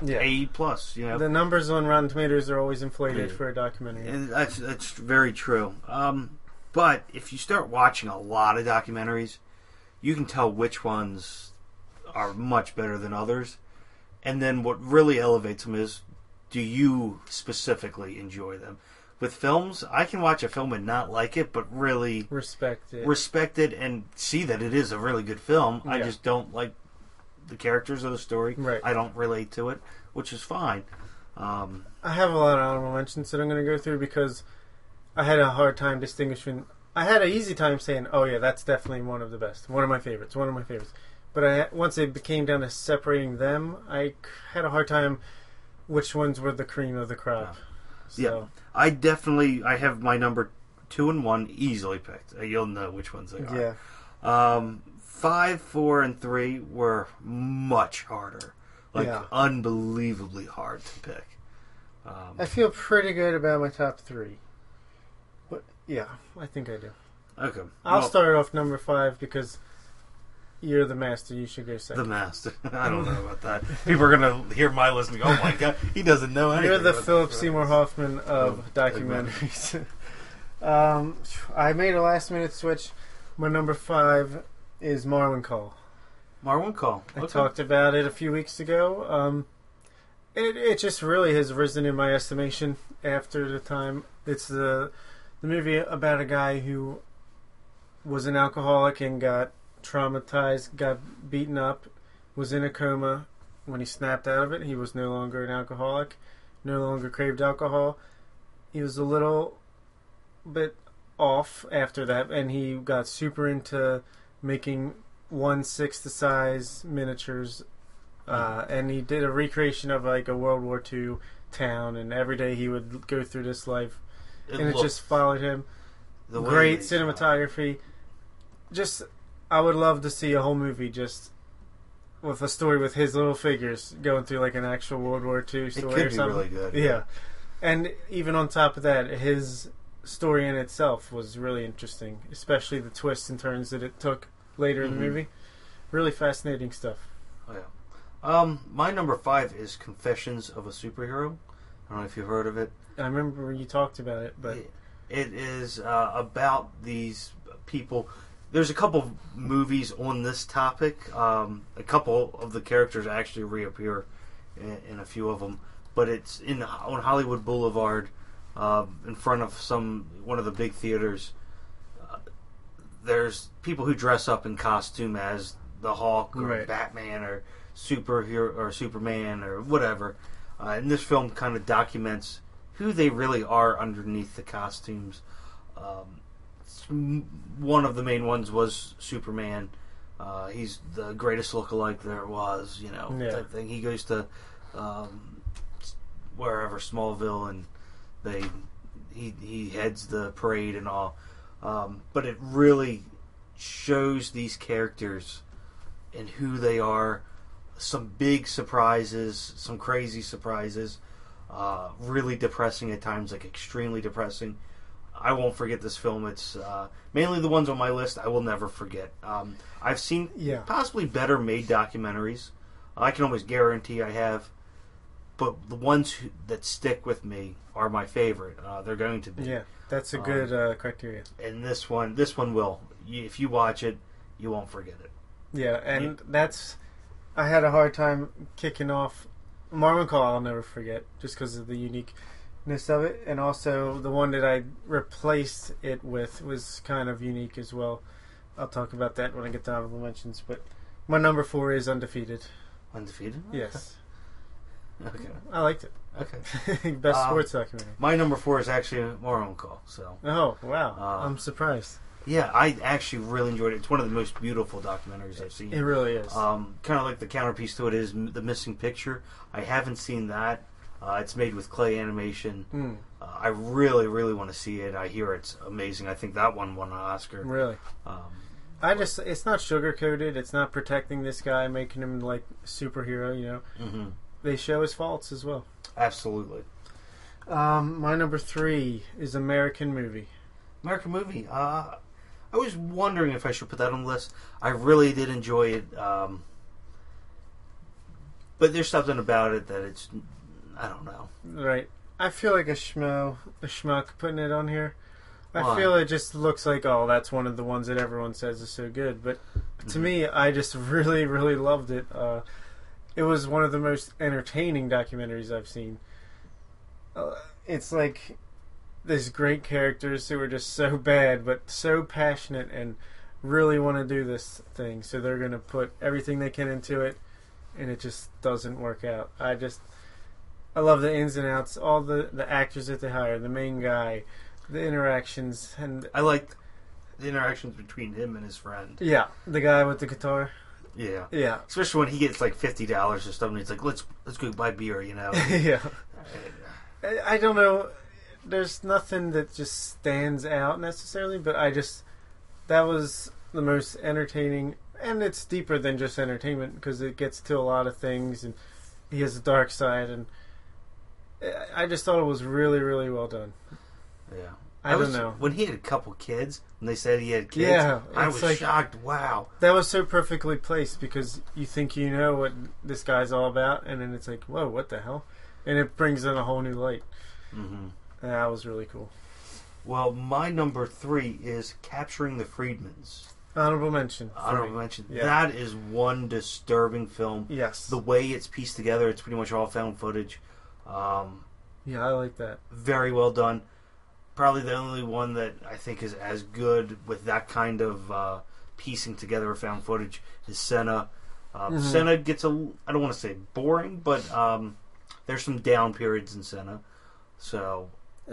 yeah, A plus, you know. the numbers on Rotten Tomatoes are always inflated Yeah. for a documentary. And that's that's very true. Um, but if you start watching a lot of documentaries, you can tell which ones are much better than others. And then what really elevates them is, do you specifically enjoy them? With films, I can watch a film and not like it, but really Respect it. respect it and see that it is a really good film. I just don't like the characters of the story. Right. I don't relate to it, which is fine. Um, I have a lot of honorable mentions that I'm going to go through because I had a hard time distinguishing. I had an easy time saying, "Oh yeah, that's definitely one of the best, one of my favorites, one of my favorites." But I once it became down to separating them, I had a hard time which ones were the cream of the crop. So, Yeah. I definitely I have my number two and one easily picked. Uh, You'll know which ones they yeah, are. Um, five, four, and three were much harder, like Yeah. unbelievably hard to pick. Um, I feel pretty good about my top three. Yeah, I think I do. okay, I'll well, start off number five because you're the master. You should go second. the master. I don't know about that. People are gonna hear my list and go, "Oh my god, he doesn't know anything." You're the Philip this." Seymour Hoffman of documentaries. um, I made a last minute switch. My number five is Marwencol. Marwin Call. I talked about it a few weeks ago. Um, it it just really has risen in my estimation after the time. It's the the movie about a guy who was an alcoholic and got traumatized, got beaten up, was in a coma. When he snapped out of it, he was no longer an alcoholic, no longer craved alcohol. He was a little bit off after that, and he got super into making one sixth the size miniatures, uh, and he did a recreation of like a World War II town, and every day he would go through this life, and it just followed him. the Great cinematography. Just, I would love to see a whole movie just with a story with his little figures going through like an actual World War II It story could or be something. really good. Yeah, and even on top of that, his story in itself was really interesting, especially the twists and turns that it took later in Mhm. the movie. Really fascinating stuff. Oh, yeah. Um, my number five is Confessions of a Superhero. I don't know if you've heard of it. I remember when you talked about it, but It- is uh, about these people. There's a couple of movies on this topic. Um, a couple of the characters actually reappear in, in a few of them, but it's in on Hollywood Boulevard, um, in front of some one of the big theaters. Uh, there's people who dress up in costume as the Hulk or Right. Batman or superhero or Superman or whatever. Uh, and this film kind of documents who they really are underneath the costumes. Um, one of the main ones was Superman. Uh, he's the greatest lookalike there was, you know, Yeah. type thing. He goes to um, wherever Smallville, and they he he heads the parade and all. Um, but it really shows these characters and who they are. Some big surprises, some crazy surprises. Uh, really depressing at times, like extremely depressing. I won't forget this film. It's uh, mainly the ones on my list. I will never forget. Um, I've seen Yeah. possibly better made documentaries. I can almost guarantee I have, but the ones who, that stick with me are my favorite. Uh, they're going to be. yeah, that's a Um, good uh, criteria. And this one, this one will. You, if you watch it, you won't forget it. Yeah, and that's I had a hard time kicking off Marwencol. I'll never forget, just because of the uniqueness of it, and also the one that I replaced it with was kind of unique as well. I'll talk about that when I get to honorable mentions. But my number four is undefeated. Undefeated. Yes, Okay. I liked it. Okay. Best Um, sports documentary. My number four is actually Marwencol. So Oh wow, uh, I'm surprised. Yeah, I actually really enjoyed it. It's one of the most beautiful documentaries I've seen. It really is. Um, kind of like the counterpiece to it is M- the missing picture. I haven't seen that. Uh, it's made with clay animation. Mm, Uh, I really, really want to see it. I hear it's amazing. I think that one won an Oscar. really. Um, I just it's not sugar coated. It's not protecting this guy, making him like superhero. You know, hmm they show his faults as well. Absolutely. Um, my number three is American movie. American movie. Uh, I was wondering if I should put that on the list. I really did enjoy it. Um, but there's something about it that it's, I don't know. Right. I feel like a schmo, a schmuck putting it on here. I Why? feel it just looks like oh, that's one of the ones that everyone says is so good. But to Mhm. me, I just really, really loved it. Uh, it was one of the most entertaining documentaries I've seen. Uh, it's like these great characters who are just so bad, but so passionate and really want to do this thing. So they're going to put everything they can into it, and it just doesn't work out. I just, I love the ins and outs, all the the actors that they hire, the main guy, the interactions, and I liked the interactions between him and his friend. yeah, the guy with the guitar. Yeah. Yeah, Especially when he gets like fifty dollars or something, he's like, "Let's let's go buy beer," you know. yeah. Uh, I, I don't know. There's nothing that just stands out necessarily, but I just that was the most entertaining, and it's deeper than just entertainment because it gets to a lot of things, and he has a dark side, and I- I just thought it was really, really well done. yeah. I, was, don't know. when he had a couple kids, when they said he had kids. Yeah, I was like- shocked. Wow. That was so perfectly placed because you think you know what this guy's all about, and then it's like, whoa, what the hell? And it brings in a whole new light. hmm That was really cool. Well, my number three is capturing the Friedmans. Honorable mention. Honorable me. mention. Yeah. That is one disturbing film. Yes. The way it's pieced together, it's pretty much all found footage. Um, yeah, I like that. very well done. Probably the only one that I think is as good with that kind of uh, piecing together of found footage is Senna. Uh, Mhm. Senna gets a, I don't want to say boring, but um, there's some down periods in Senna. So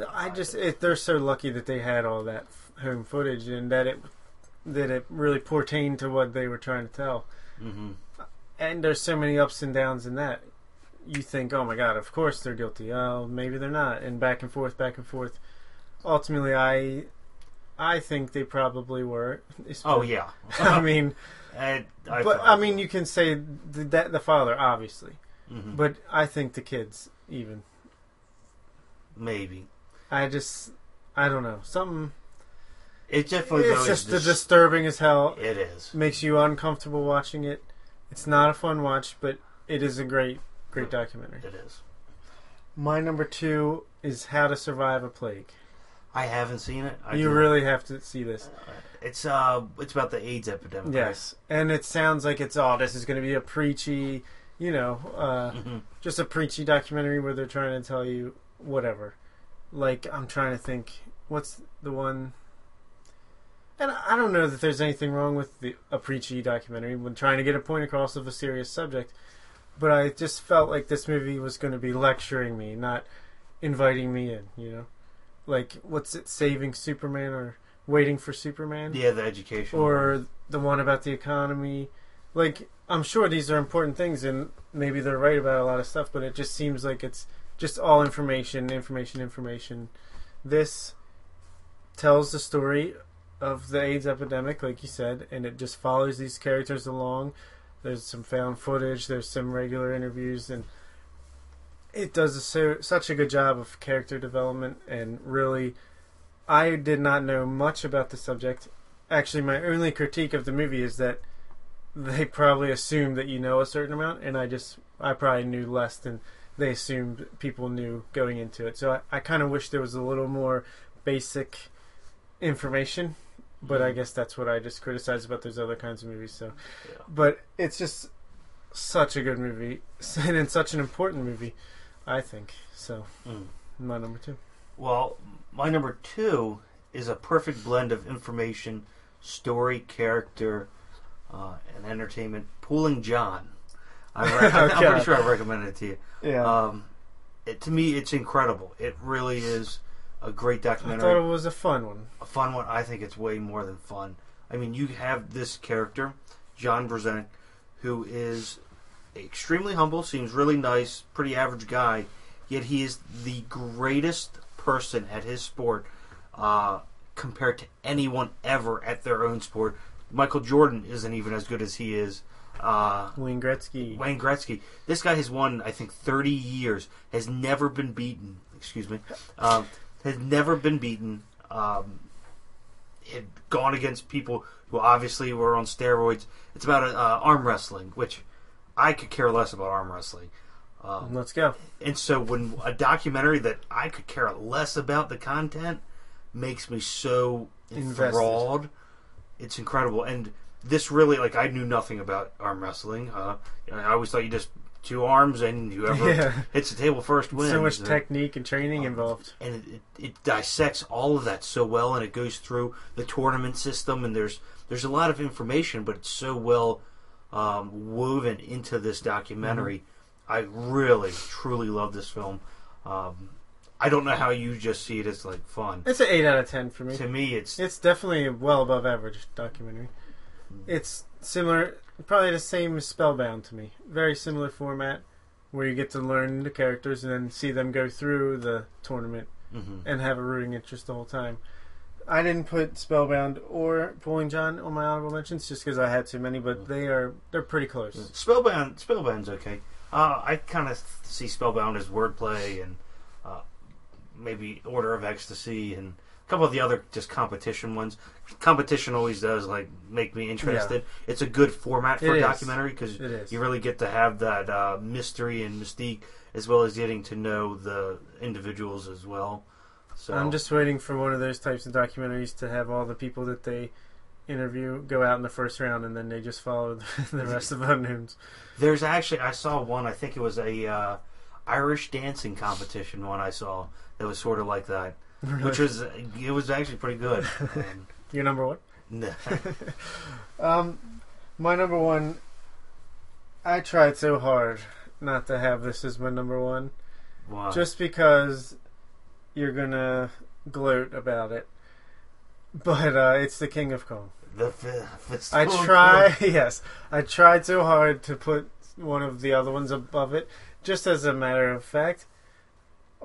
I just it, they're so lucky that they had all that f- home footage and that it that it really pertained to what they were trying to tell. hmm And there's so many ups and downs in that. You think, oh my god, of course they're guilty. Oh, maybe they're not. And back and forth, back and forth. Ultimately, I I think they probably were. oh yeah, I mean, I, I but I mean, you can say the, that the father, obviously, Mhm. but I think the kids even. maybe I just, I don't know, something. it definitely It's just is dis- disturbing as hell. It is. Makes you uncomfortable watching it. It's not a fun watch, but it is a great, great documentary. It is. My number two is How to Survive a Plague. I haven't seen it. I you do- really have to see this. It's uh, it's about the AIDS epidemic. Yes, and it sounds like it's all. this is going to be a preachy, you know, uh, Right? hmm just a preachy documentary where they're trying to tell you whatever. Like I'm trying to think, what's the one? And I don't know that there's anything wrong with the a preachy documentary when trying to get a point across of a serious subject, but I just felt like this movie was going to be lecturing me, not inviting me in. You know, like what's it, Saving Superman or Waiting for Superman? Yeah, the education. one. or the one about the economy. Like, I'm sure these are important things, and maybe they're right about a lot of stuff, but it just seems like it's just all information, information, information. This tells the story of the AIDS epidemic, like you said, and it just follows these characters along. There's some found footage, there's some regular interviews, and it does a, so, such a good job of character development and really. I did not know much about the subject actually my only critique of the movie is that they probably assume that you know a certain amount and i just i probably knew less than they assumed people knew going into it so i, I kind of wish there was a little more basic information but i guess that's what i just criticize about those other kinds of movies so Yeah. but it's just such a good movie and it's such an important movie, I think. So, Mm. my number two. Well, my number two is a perfect blend of information, story, character, uh, and entertainment. Pulling John. I re- I'm Okay. pretty sure I recommended it to you. Yeah, Um, it, to me, it's incredible. It really is a great documentary. I thought it was a fun one. a fun one. I think it's way more than fun. I mean, you have this character, John Brzezinski, who is extremely humble, seems really nice, pretty average guy, yet he is the greatest person at his sport uh, compared to anyone ever at their own sport. Michael Jordan isn't even as good as he is. Uh, Wayne Gretzky. Wayne Gretzky. This guy has won, I think, 30 years, has never been beaten. Excuse me. Um, has never been beaten. Um, had gone against people who obviously were on steroids. It's about uh, arm wrestling, which I could care less about arm wrestling. Um, Let's go. and so when a documentary that I could care less about the content makes me so Invested. enthralled, it's incredible. And this really, like, I knew nothing about arm wrestling. Uh, I always thought you just two arms and whoever Yeah. hits the table first wins. So much Uh, technique and training involved. and it, it, it dissects all of that so well, and it goes through the tournament system, and there's there's a lot of information, but it's so well um, woven into this documentary. I really, truly love this film. Um, I don't know how you just see it as like fun. It's an eight out of ten for me. To me, it's It's definitely well above average documentary. It's similar, probably the same as Spellbound to me. Very similar format, where you get to learn the characters and then see them go through the tournament mhm. and have a rooting interest the whole time. I didn't put Spellbound or Pulling John on my honorable mentions just because I had too many, but they are they're pretty close. Spellbound. Spellbound's okay. Uh, I kind of see Spellbound as wordplay and uh, maybe Order of Ecstasy and a couple of the other just competition ones. Competition always does like make me interested. It's a good format for It a is. documentary because you really get to have that uh, mystery and mystique as well as getting to know the individuals as well. So I'm just waiting for one of those types of documentaries to have all the people that they interview go out in the first round and then they just follow the, rest of the unknowns. There's actually I saw one. I think it was a uh, Irish dancing competition one I saw that was sort of like that, which was it was actually pretty good. Um, Your number one? no. Um, my number one. I tried so hard not to have this as my number one, Wow. just because you're gonna gloat about it. But uh, it's the King of Kong. the fi- fist I try, yes, I tried so hard to put one of the other ones above it, just as a matter of fact.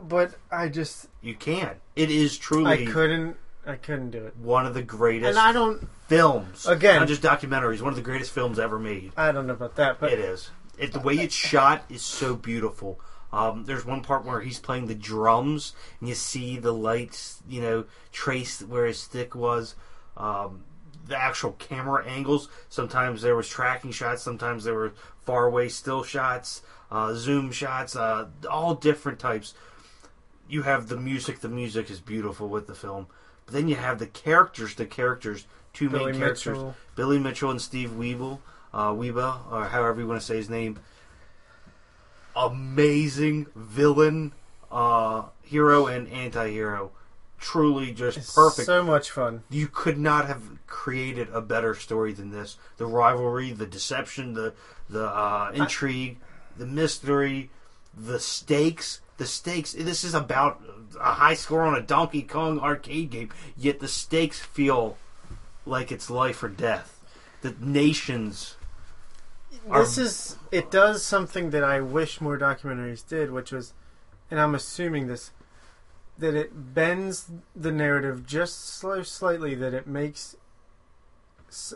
But I just, You can't. It is truly I couldn't, I couldn't do it. one of the greatest And I don't, films. Again- not just documentaries. One of the greatest films ever made. I don't know about that, but it is. It, the way it's shot is so beautiful. Um, there's one part where he's playing the drums, and you see the lights, you know, trace where his stick was. Um, the actual camera angles. Sometimes there was tracking shots. Sometimes there were far away still shots, uh, zoom shots, uh, all different types. You have the music. The music is beautiful with the film. But then you have the characters. The characters. Two Billy main characters. Mitchell. Billy Mitchell and Steve Weeble, uh, Weeba, or however you want to say his name. Amazing villain, uh, hero, and anti-hero. Truly just It's perfect. So much fun. you could not have created a better story than this. The rivalry, the deception, the the uh, intrigue, the mystery, the stakes. The stakes. This is about a high score on a Donkey Kong arcade game, yet the stakes feel like it's life or death. The nations. Are- This is it does something that I wish more documentaries did, which was, and I'm assuming this, that it bends the narrative just so slightly that it makes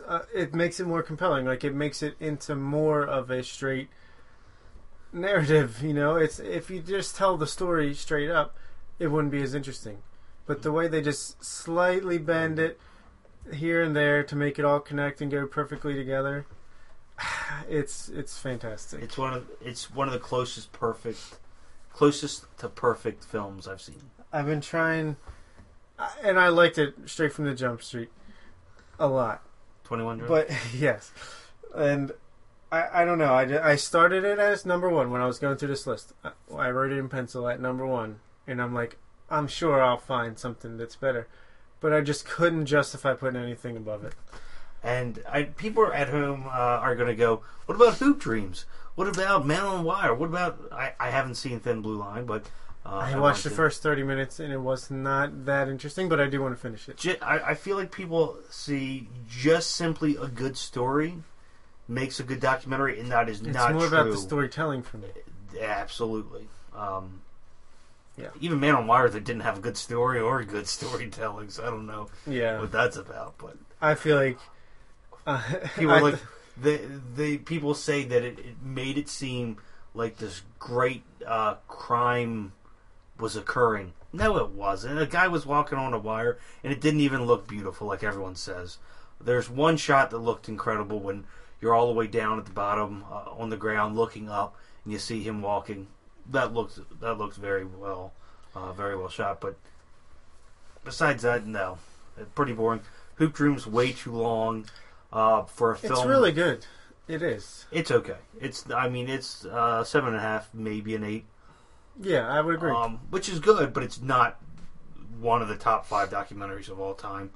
uh, it makes it more compelling. Like it makes it into more of a straight narrative. You know, it's if you just tell the story straight up, it wouldn't be as interesting. But the way they just slightly bend it here and there to make it all connect and go perfectly together, it's it's fantastic. It's one of it's one of the closest perfect, closest to perfect films I've seen. I've been trying, and I liked it straight from the jump street a lot. Twenty One. But yes, and I, I don't know. I, I started it as number one when I was going through this list. I, I wrote it in pencil at number one, and I'm like, I'm sure I'll find something that's better, but I just couldn't justify putting anything above it. And I, people at home uh, are going to go, what about Hoop Dreams? What about Man on Wire? What about. I, I haven't seen Thin Blue Line, but. Uh, I want watched the to. first 30 minutes, and it was not that interesting, but I do want to finish it. I, I feel like people see just simply a good story makes a good documentary, and that is It's not more true. about the storytelling for me. Absolutely. Um, Yeah. Even Man on Wire that didn't have a good story or good storytelling, so I don't know Yeah, what that's about. But I feel like uh, people I- like the the people say that it, it made it seem like this great uh, crime was occurring. No, it wasn't. A guy was walking on a wire, and it didn't even look beautiful, like everyone says. There's one shot that looked incredible when you're all the way down at the bottom uh, on the ground, looking up, and you see him walking. That looks that looks very well, uh, very well shot. But besides that, no, pretty boring. Hoop Dream's way too long uh, for a film. it's really good. It is. It's okay. It's I mean it's uh, seven and a half, maybe an eight, Yeah, I would agree. um, which is good, but it's not one of the top five documentaries of all time.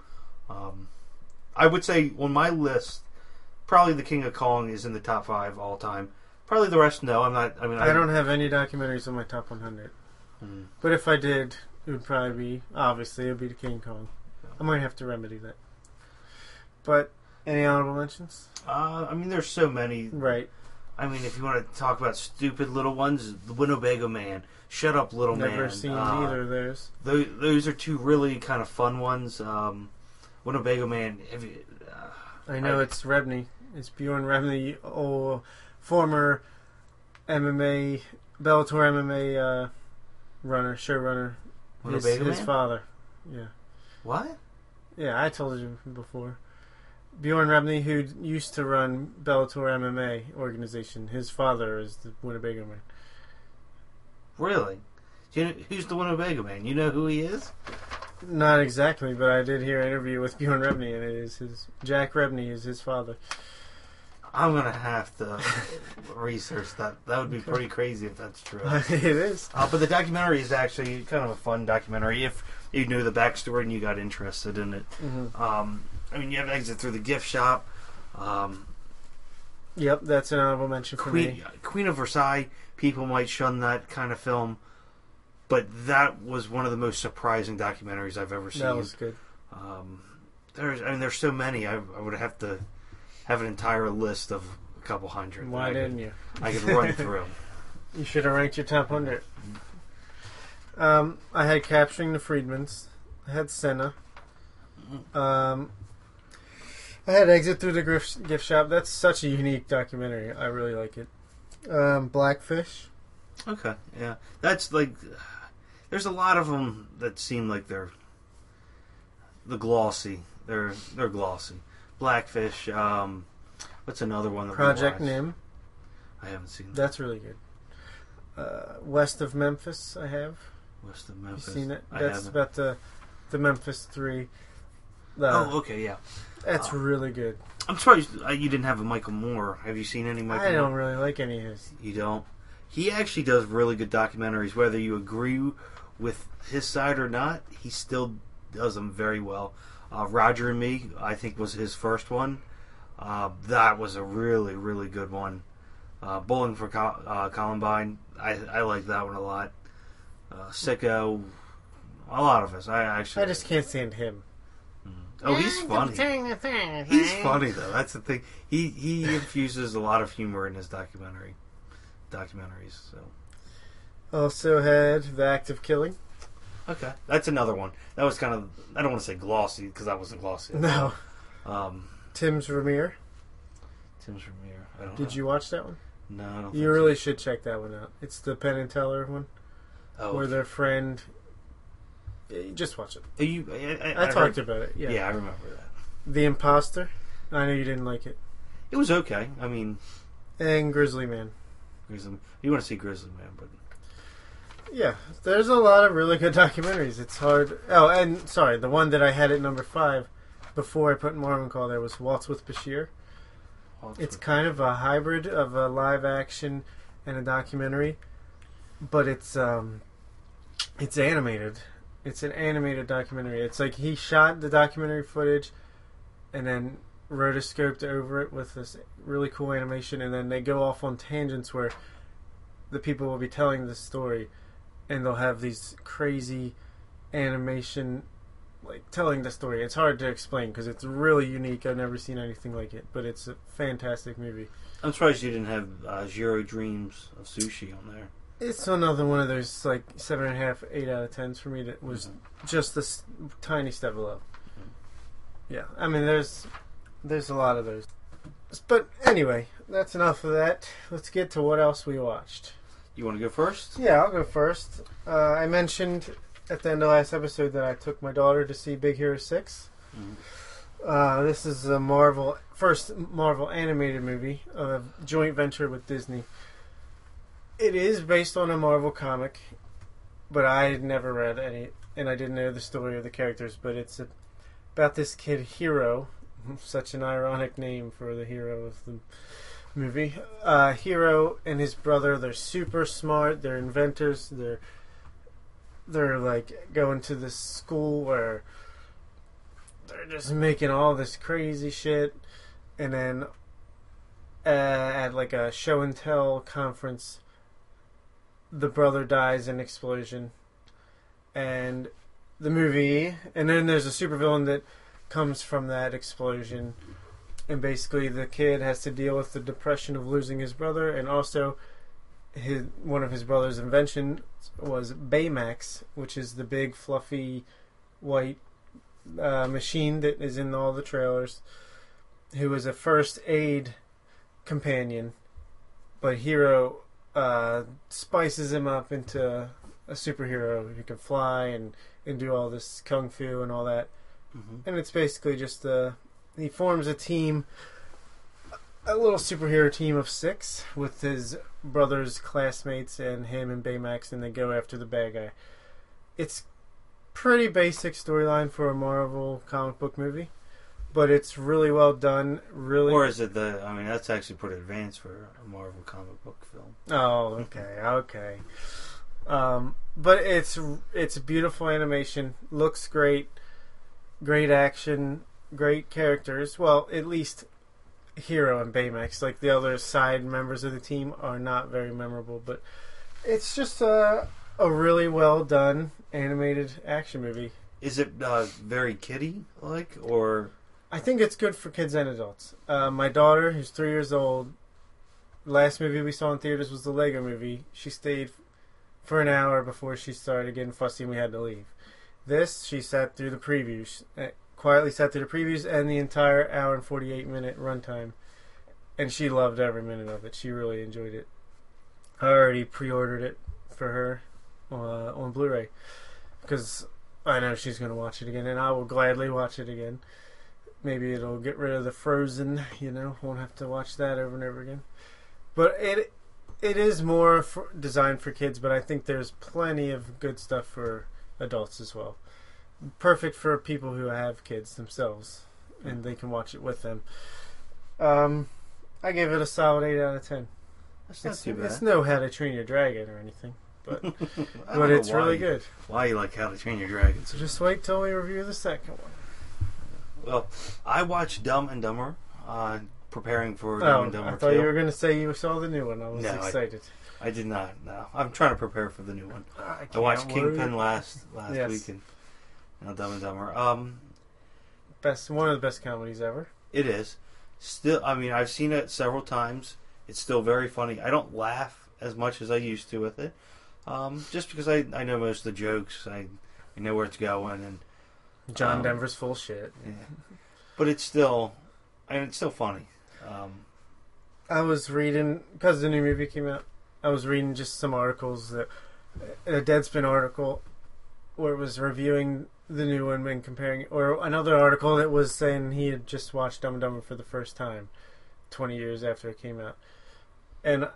Um, I would say on my list, probably The King of Kong is in the top five all time. Probably the rest, no. I'm not. I mean, I don't have any documentaries in my top 100. Hmm. But if I did, it would probably be obviously it would be the King Kong. I might have to remedy that. But any honorable mentions? Uh, I mean, there's so many. Right. I mean, if you want to talk about stupid little ones, The Winnebago Man, Shut Up Little Never Man. Never seen uh, either of those. Those, those are two really kind of fun ones. Um, Winnebago Man. You, I know I- it's Rebney. It's Bjorn Rebney, oh, former MMA Bellator MMA uh, runner, showrunner. His, his Man? father. Yeah. What? Yeah, I told you before. Bjorn Rebney, who used to run Bellator MMA organization, his father is the Winnebago man. Really? Do you know, who's the Winnebago Man? You know who he is? Not exactly, but I did hear an interview with Bjorn Rebney, and it is his Jack Rebney is his father. I'm gonna have to research that. That would be pretty crazy if that's true. it is. Uh, but the documentary is actually kind of a fun documentary if you knew the backstory and you got interested in it. hmm Um, I mean, you have exit through the gift shop. Um, Yep, that's an honorable mention for Queen me. Queen of Versailles. People might shun that kind of film, but that was one of the most surprising documentaries I've ever seen. That was good. Um, there's, I mean, there's so many. I, I would have to have an entire list of a couple hundred. Why I didn't could, you? I could run through. You should have ranked your top hundred. Um, I had capturing the Friedmans. I had Senna. Um, I had exit through the gift, gift shop. That's such a unique documentary. I really like it. Um, Blackfish. Okay, yeah, that's like. There's a lot of them that seem like they're the glossy. They're they're glossy. Blackfish. Um, what's another one? That Project? Nim. I haven't seen that. That's really good. Uh, West of Memphis. I have. West of Memphis. You seen it? That's about the the Memphis Three. The, oh, okay, yeah. that's oh. really good. I'm surprised uh, you didn't have a Michael Moore. Have you seen any Michael? I don't really like any of his. You don't. He actually does really good documentaries. Whether you agree with his side or not, he still does them very well. Uh, Roger and Me, I think, was his first one. Uh, that was a really, really good one. Uh, Bowling for Col- uh, Columbine, I, I like that one a lot. Uh, Sicko, a lot of us. I actually. I just can't stand him. Oh, he's funny. He's funny though. That's the thing. He he infuses a lot of humor in his documentary documentaries. So Also had the act of killing. okay, that's another one. That was kind of I don't want to say glossy because that wasn't glossy. No, Um, Tim's Vermeer. Tim's Vermeer. I don't. Did know. you watch that one? No, I don't. You think really should check that one out. It's the Penn and Teller one, So. Oh, where okay. their friend. Just watch it. Are you, I, I, I, I talked heard- about it. Yeah. Yeah. I remember that. The Imposter. I know you didn't like it. It was okay. I mean, And Grizzly Man. Grizzly, you want to see Grizzly Man, but Yeah, there's a lot of really good documentaries. It's hard. Oh, and sorry, the one that I had at number five before I put Marwencol there was Waltz with Bashir. I'll It's to- kind of a hybrid of a live action and a documentary, but it's um, it's animated. It's an animated documentary. It's like he shot the documentary footage, and then rotoscoped over it with this really cool animation, and then they go off on tangents where the people will be telling the story, and they'll have these crazy animation like telling the story. It's hard to explain because it's really unique. I've never seen anything like it, but it's a fantastic movie. I'm surprised you didn't have uh, Jiro Dreams of Sushi on there. It's another one of those like seven and a half, eight out of tens for me that was just this tiny step below. Yeah, I mean there's there's a lot of those, but anyway, that's enough of that. Let's get to what else we watched. You want to go first? Yeah, I'll go first. Uh, I mentioned at the end of last episode that I took my daughter to see Big Hero Six. Mhm. Uh, this is a Marvel first Marvel animated movie, a joint venture with Disney. It is based on a Marvel comic, but I had never read any, and I didn't know the story of the characters. But it's a, about this kid Hero, such an ironic name for the hero of the movie. Uh, Hero and his brother, they're super smart. They're inventors. They're they're like going to this school where they're just making all this crazy shit, and then uh, at like a show and tell conference, the brother dies in explosion, and the movie, and then there's a supervillain that comes from that explosion, and basically the kid has to deal with the depression of losing his brother, and also his one of his brother's inventions was Baymax, which is the big fluffy white uh, machine that is in all the trailers, who was a first aid companion, but Hero uh, spices him up into a superhero who can fly and, and do all this kung fu and all that. Mm-hmm. And it's basically just uh, he forms a team, a little superhero team of six with his brother's classmates and him and Baymax, and they go after the bad guy. It's pretty basic storyline for a Marvel comic book movie, but it's really well done. Really, Or is it the? I mean, that's actually pretty advanced for a Marvel comic book film. Oh, okay, okay. Um, but it's it's beautiful animation, looks great, great action, great characters. Well, at least Hero and Baymax, like the other side members of the team, are not very memorable. But it's just a a really well done animated action movie. Is it uh, very kiddie like, or I think it's good for kids and adults. Uh, my daughter, who's three years old, last movie we saw in theaters was the Lego movie. She stayed for an hour before she started getting fussy and we had to leave. This, she sat through the previews, uh, quietly sat through the previews and the entire hour and 48 minute runtime. And she loved every minute of it. She really enjoyed it. I already pre ordered it for her uh, on Blu ray because I know she's going to watch it again and I will gladly watch it again. Maybe it'll get rid of the Frozen, you know, won't have to watch that over and over again. But it it is more for, designed for kids, but I think there's plenty of good stuff for adults as well. Perfect for people who have kids themselves, and they can watch it with them. Um, I gave it a solid eight out of ten. that's not It's, too bad? it's no How to Train Your Dragon or anything, but but it's why- really good. Why you like How to Train Your Dragon? So just wait till we review the second one. Well, I watched Dumb and Dumber, uh, preparing for Dumb Oh, and Dumber I thought 2. you were going to say you saw the new one. I was No, excited. I did not. No, I'm trying to prepare for the new one. I, I watched can't. Kingpin last last Yes. week and now Dumb and Dumber. Um, Best one of the best comedies ever. it is still. I mean, I've seen it several times. It's still very funny. I don't laugh as much as I used to with it, um, just because I I know most of the jokes. I, I know where it's going, and John Um, Denver's full shit. yeah. but it's still, I mean, it's still funny. Um, I was reading because the new movie came out. I was reading just some articles that a Deadspin article where it was reviewing the new one and comparing, or another article that was saying he had just watched Dumb and Dumber for the first time, twenty years after it came out, and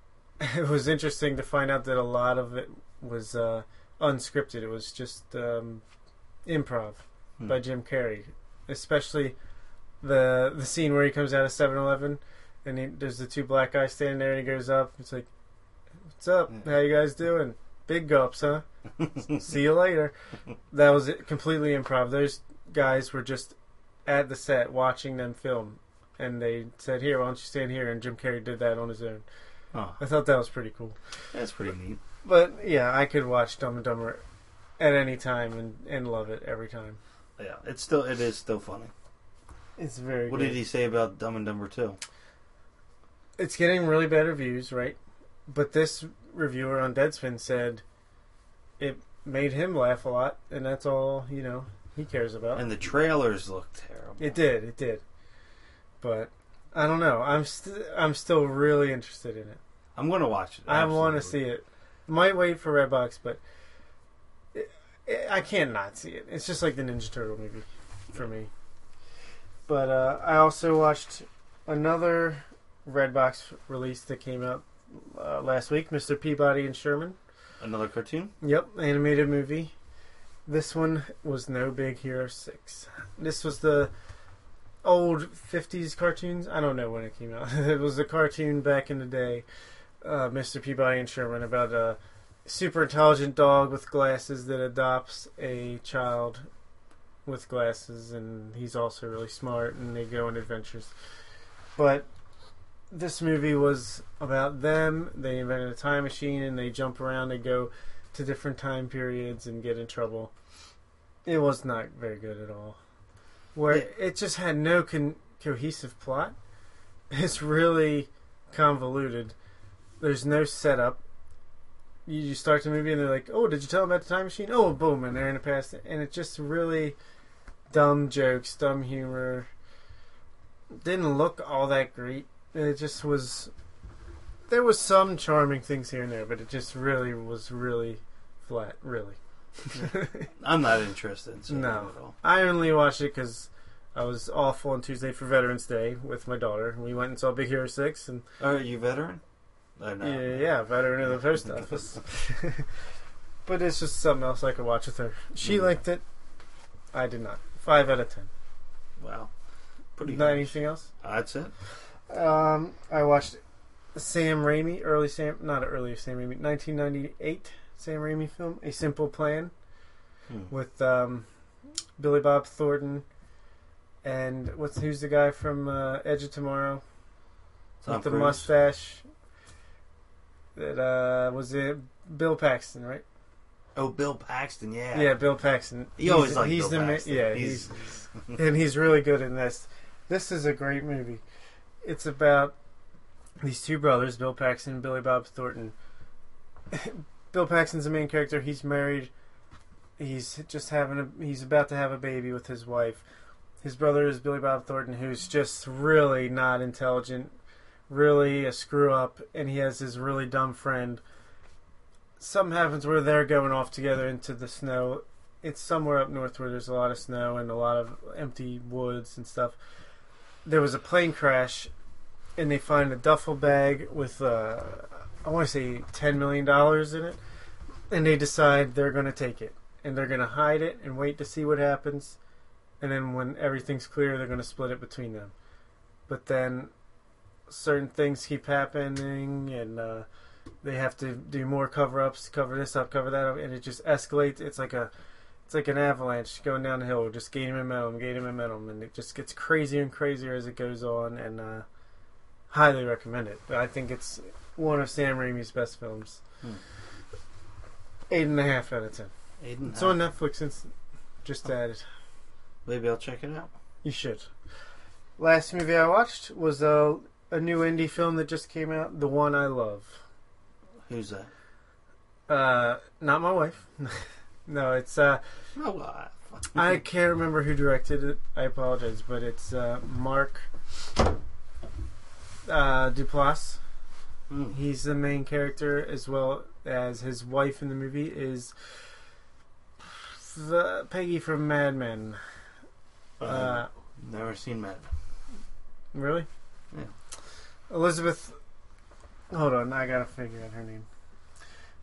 it was interesting to find out that a lot of it was uh, unscripted. It was just um, improv Hmm. by Jim Carrey, especially the the scene where he comes out of 7-Eleven and he, there's the two black guys standing there and he goes up. It's like, "What's up? How you guys doing? Big gulps, huh? See you later." That was completely improv. Those guys were just at the set watching them film, and they said, "Here, why don't you stand here?" And Jim Carrey did that on his own. Oh, I thought that was pretty cool. that's pretty neat. But yeah, I could watch Dumb and Dumber at any time and, and love it every time. Yeah, it's still it is still funny. It's very. What good. did he say about Dumb and Dumber Two? It's getting really bad reviews, right? But this reviewer on Deadspin said it made him laugh a lot, and that's all you know he cares about. And the trailers look terrible. it did, it did. But I don't know. I'm st- I'm still really interested in it. I'm gonna watch it. I want to see it. Might wait for Redbox, but it, it, I can't not see it. It's just like the Ninja Turtle movie for me. But uh, I also watched another Redbox release that came out uh, last week, Mr. Peabody and Sherman. Another cartoon? Yep, animated movie. This one was No Big Hero 6. This was the old 50s cartoons. I don't know when it came out. it was a cartoon back in the day, uh, Mr. Peabody and Sherman, about a super intelligent dog with glasses that adopts a child with glasses, and he's also really smart, and they go on adventures. But this movie was about them. They invented a time machine, and they jump around. and go to different time periods and get in trouble. It was not very good at all. Where Yeah. it just had no con- cohesive plot. It's really convoluted. There's no setup. You, you start the movie and they're like, "Oh, did you tell them about the time machine?" Oh, boom, and they're in the past, and it's just really dumb jokes, dumb humor. Didn't look all that great. It just was. There was some charming things here and there, but it just really was really flat. Really. I'm not interested in seeing No. it at all. I only watched it because I was off on Tuesday for Veterans Day with my daughter. We went and saw Big Hero Six, and Are you veteran? Uh, no. yeah, yeah, veteran of the post office. but it's just something else I could watch with her. She Mm. liked it. I did not. Five out of ten. Wow. Pretty Not anything else. That's it. Um, I watched Sam Raimi, early Sam, not early Sam Raimi, 1998 Sam Raimi film, A Simple Plan, Hmm. with um, Billy Bob Thornton and what's who's the guy from uh, Edge of Tomorrow Tom with the Cruise. mustache? That uh, was it. Bill Paxton, right? Oh, Bill Paxton. Yeah. Yeah, Bill Paxton. He always He's- liked he's Bill the ma- Paxton. yeah, he's, he's and he's really good in this. This is a great movie. It's about these two brothers, Bill Paxton and Billy Bob Thornton. Bill Paxton's the main character. He's married. He's just having a. He's about to have a baby with his wife. His brother is Billy Bob Thornton, who's just really not intelligent, really a screw up, and he has his really dumb friend. Something happens where they're going off together into the snow it's somewhere up north where there's a lot of snow and a lot of empty woods and stuff. There was a plane crash, and they find a duffel bag with uh, I want to say ten million dollars in it, and they decide they're going to take it and they're going to hide it and wait to see what happens, and then when everything's clear, they're going to split it between them. But then certain things keep happening, and uh, they have to do more cover-ups, cover this up, cover that up, and it just escalates. It's like a it's like an avalanche going down the hill, just gaining momentum, gaining momentum, and it just gets crazier and crazier as it goes on. And uh, highly recommend it. But I think it's one of Sam Raimi's best films. Hmm. Eight and a half out of ten. Aiden. It's on Netflix since just added. Maybe I'll check it out. You should. Last movie I watched was a a new indie film that just came out, The One I Love. Who's that? Uh, not my wife. no, it's uh, Oh, uh, I can't remember who directed it. I apologize, but it's uh, Mark uh, Duplass. Hmm. He's the main character, as well as his wife in the movie is the Peggy from Mad Men. Uh, Never seen Mad. Men. really? Yeah. Elisabeth. Hold on, I gotta figure out her name.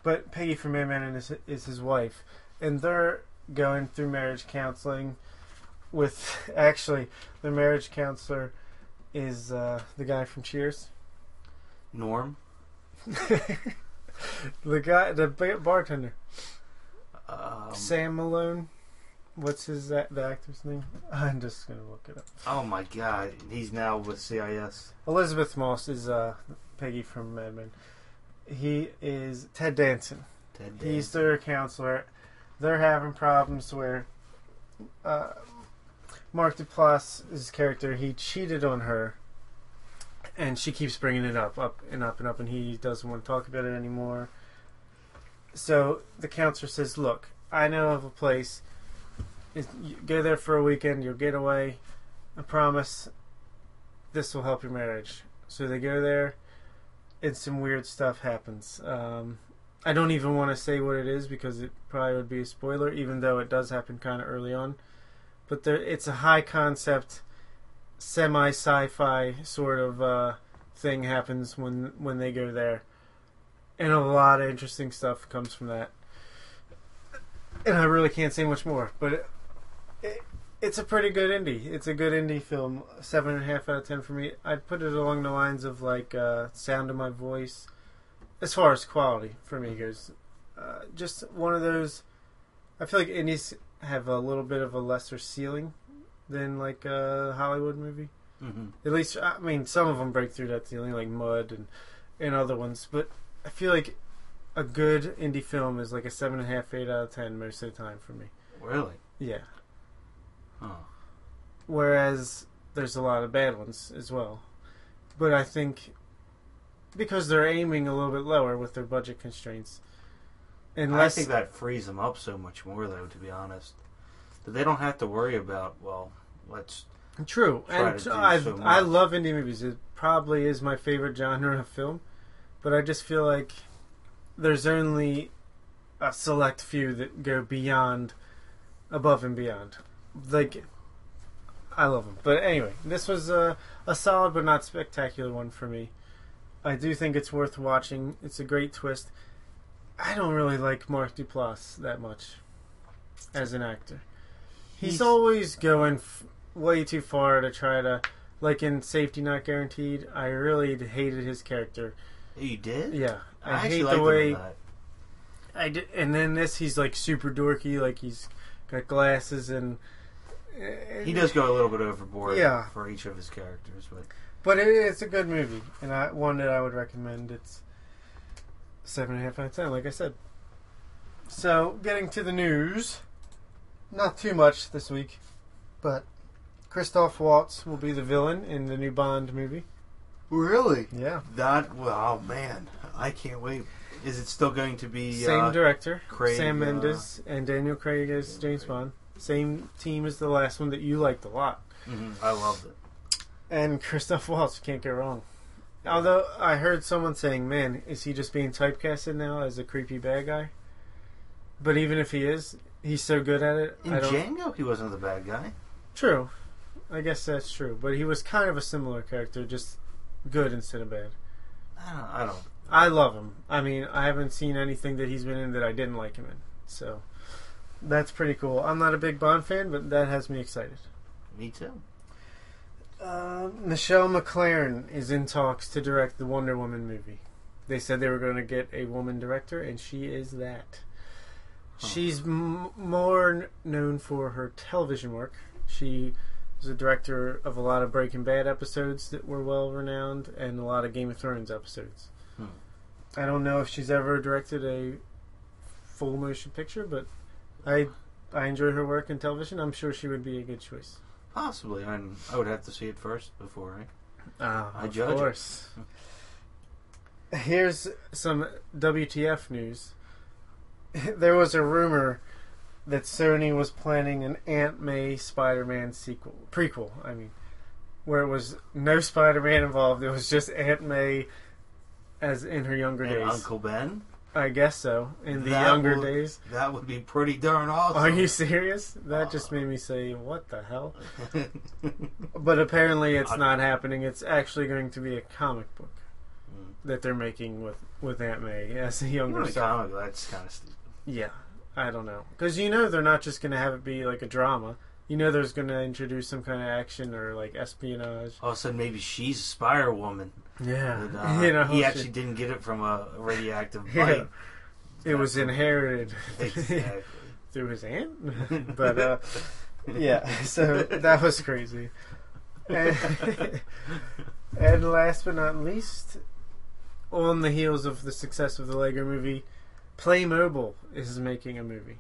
But Peggy from Mad Men is, is his wife, and they're going through marriage counseling. with actually the marriage counselor is uh, the guy from Cheers. Norm. the guy, the bartender, Um, Sam Malone. What's his the actor's name? I'm just gonna look it up. oh my God, he's now with CIS. Elisabeth Moss is uh, Peggy from Mad Men. He is Ted Danson. Ted Danson. He's their counselor. They're having problems where uh, Mark Duplass's character he cheated on her, and she keeps bringing it up, up and up and up, and he doesn't want to talk about it anymore. So the counselor says, "Look, I know of a place. Go there for a weekend. You'll get away. I promise. This will help your marriage." So they go there, and some weird stuff happens. Um, I don't even want to say what it is because it probably would be a spoiler, even though it does happen kind of early on. But there, it's a high concept, semi sci-fi sort of uh, thing happens when when they go there, and a lot of interesting stuff comes from that. And I really can't say much more, but it, it, it's a pretty good indie. It's a good indie film. Seven and a half out of ten for me. I'd put it along the lines of like uh, Sound of My Voice as far as quality for me goes, uh, just one of those. I feel like indies have a little bit of a lesser ceiling than like a Hollywood movie. hmm At least, I mean, some of them break through that ceiling, like Mud and and other ones. But I feel like a good indie film is like a seven and a half, eight out of ten most of the time for me. Really? Yeah. Huh. Whereas there's a lot of bad ones as well. But I think because they're aiming a little bit lower with their budget constraints. And I think that frees them up so much more, though. To be honest, that they don't have to worry about. Well, let's. true, and to do I so I love indie movies. It probably is my favorite genre of film, but I just feel like there's only a select few that go beyond, above and beyond. Like, I love them. But anyway, this was a a solid but not spectacular one for me. I do think it's worth watching. It's a great twist. I don't really like Mark Duplass that much as an actor. He's, He's- always going f- way too far to try to, like in Safety Not Guaranteed. I really hated his character. You did? Yeah, I, I, hate the way. I did. And then this, he's like super dorky, like he's got glasses and. Eh, he does go a little bit overboard Yeah. for each of his characters, but But it, it's a good movie, and I, one that I would recommend. It's seven and a half out of ten, like I said. So, getting to the news, not too much this week, but Christoph Waltz will be the villain in the new Bond movie. really, Yeah, that well, oh man, I can't wait. Is it still going to be same uh, director, Craig, Sam uh, Mendes, and Daniel Craig as James Bond. Same team as the last one that you liked a lot. mhm, I loved it. And Christoph Waltz, can't go wrong. Although I heard someone saying, "Man, is he just being typecasted now as a creepy bad guy?" But even if he is, he's so good at it. In. Django, he wasn't the bad guy. True, I guess that's true. But he was kind of a similar character, just good instead of bad. I don't. I don't. I love him. I mean, I haven't seen anything that he's been in that I didn't like him in. So that's pretty cool. I'm not a big Bond fan, but that has me excited. Me too. Uh, Michelle MacLaren is in talks to direct the Wonder Woman movie. They said they were going to get a woman director, and she is that. Huh. She's m- more known for her television work. She was a director of a lot of Breaking Bad episodes that were well renowned, and a lot of Game of Thrones episodes. Hmm. I don't know if she's ever directed a full motion picture, but I I enjoy her work in television. I'm sure she would be a good choice. Possibly. I, I would have to see it first before I. Ah, I of judge it. course. Here's some WTF news. There was a rumor that Sony was planning an Aunt May Spider-Man sequel, prequel. I mean, where it was no Spider-Man involved. It was just Aunt May as in her younger And days. Uncle Ben. I guess so. In the That younger would- days. That would be pretty darn awesome. Are you serious? That just made me say, "What the hell?" But apparently, it's not happening. It's actually going to be a comic book. Mm. that they're making with with Aunt May as a younger self. comic, that's kind of stupid. Yeah, I don't know because you know they're not just going to have it be like a drama. You know, there's going to introduce some kind of action or like espionage. All of a sudden, maybe she's a Spider-Woman. Yeah, And, uh, you know, he actually didn't get it from a radioactive Yeah. bite. it was inherited Exactly. through his aunt. but uh, yeah, so that was crazy. And, and last but not least, on the heels of the success of the Lego movie, Playmobil is making a movie.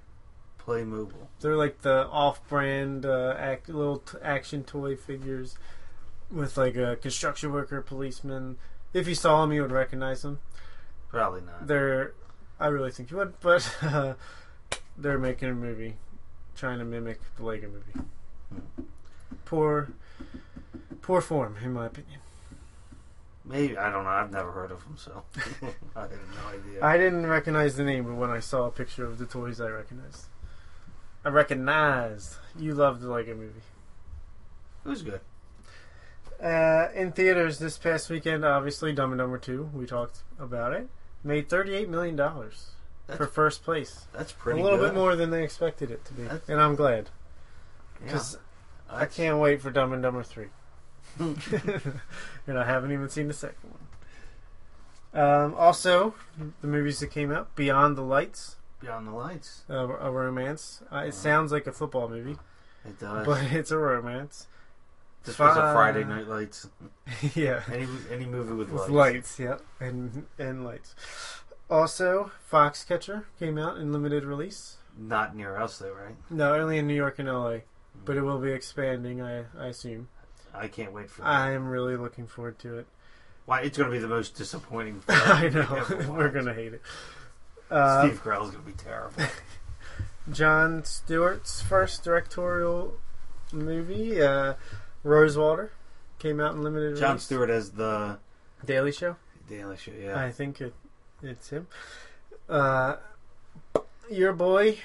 Playmobil. They're like the off-brand uh, act, little t- action toy figures with like a construction worker, policeman. If you saw him, you would recognize him. Probably not. They're, I really think you would, but uh, they're making a movie trying to mimic the Lego movie. Poor, poor form, in my opinion. Maybe I don't know. I've never heard of them, so I have no idea. I didn't recognize the name, but when I saw a picture of the toys, I recognized. I recognized. You loved the Lego movie. it was good. Uh, in theaters this past weekend, obviously, Dumb and Dumber 2, we talked about it, made $38 million for first place. that's pretty A little good. bit more than they expected it to be. That's- And I'm glad. Yeah. Because I can't wait for Dumb and Dumber 3. and I haven't even seen the second one. Um, also, the movies that came out Beyond the Lights, Beyond the Lights. uh, a romance. Uh, it Uh-huh. sounds like a football movie, It does. but it's a romance. This was a Friday Night Lights. yeah. Any any movie with, lights. lights, yeah, and and lights. Also, Foxcatcher came out in limited release. Not near us though, right? No, only in New York and LA, but it will be expanding. I I assume. I can't wait for that. I am really looking forward to it. Why? It's going to be the most disappointing. I know we're gonna hate it. Uh, Steve Carell's going to be terrible. Jon Stewart's first directorial movie, uh, Rosewater, came out in limited release. Jon release. Stewart as the Daily Show. Daily Show. Yeah. I think it, it's him. Uh, your boy,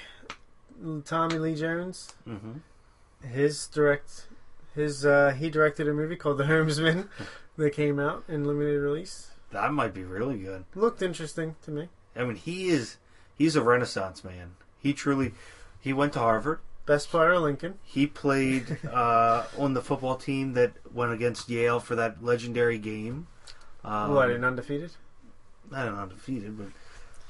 Tommy Lee Jones, mm-hmm. his direct, his uh, he directed a movie called The Homesman that came out in limited release. That might be really good. Looked interesting to me. I mean, he is he's a Renaissance man. He truly he went to Harvard. Best player Lincoln. He played uh, on the football team that went against Yale for that legendary game. Um, what an undefeated. not an undefeated, but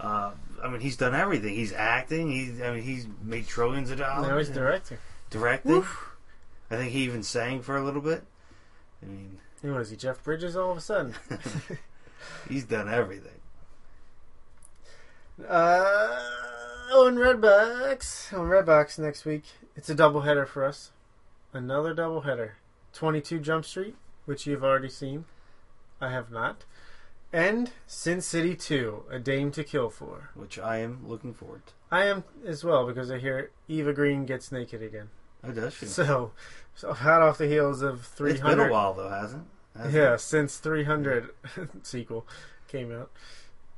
uh, I mean, he's done everything. He's acting. He's I mean, he's made trillions of dollars. Now he's directing. directing. I think he even sang for a little bit. I mean, Hey, What is he, Jeff Bridges? All of a sudden. he's done everything. Uh, on Redbox, on Redbox next week, it's a doubleheader for us. Another doubleheader. 22 Jump Street, which you've already seen. I have not. And Sin City 2, A Dame to Kill For. Which I am looking forward to. I am as well because I hear Eva Green gets naked again. Oh, does she? So, so hot off the heels of 300. It's been a while though, hasn't? hasn't Yeah, it? since 300 sequel came out.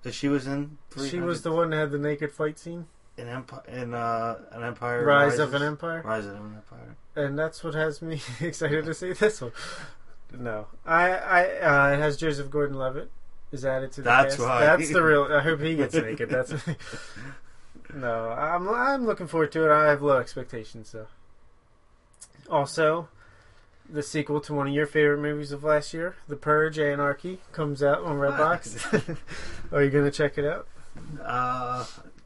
She was in. She was the one that had the naked fight scene. In Empire. In uh, an Empire. Rise of an Empire. Rise of an Empire. and that's what has me excited to see this one. No, I, I, uh, it has Joseph Gordon-Levitt is added to the That's cast. why. That's the real. I hope he gets naked. That's no. I'm, I'm looking forward to it. I have low expectations though. Also, the sequel to one of your favorite movies of last year, The Purge: Anarchy, comes out on Redbox. Are you gonna check it out? Uh,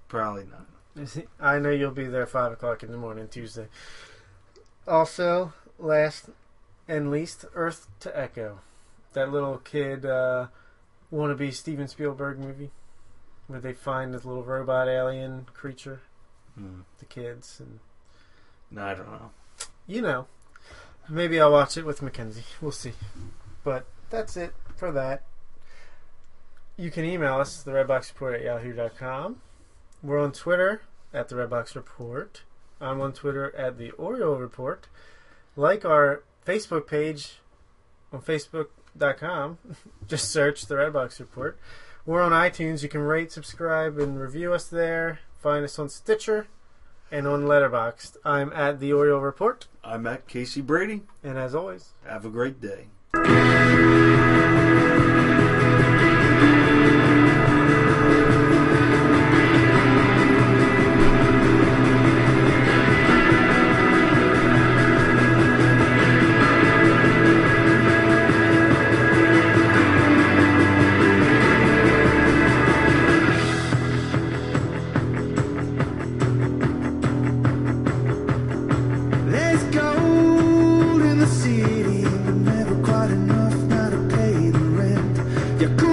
probably not. I know you'll be there five o'clock in the morning Tuesday. Also, last and least, Earth to Echo, that little kid uh, wannabe Steven Spielberg movie, where they find this little robot alien creature, Hmm. the kids, and No, I don't know. you know, maybe I'll watch it with Mackenzie. We'll see. But that's it for that. You can email us, the Redbox Report at yahoo.com. We're on Twitter at the Redbox Report. I'm on Twitter at the Oreo Report. Like our Facebook page on Facebook.com. Just search the Redbox Report. We're on iTunes. You can rate, subscribe, and review us there. Find us on Stitcher and on Letterboxd. I'm at the Oreo Report. I'm at Casey Brady. And as always, Have a great day. You could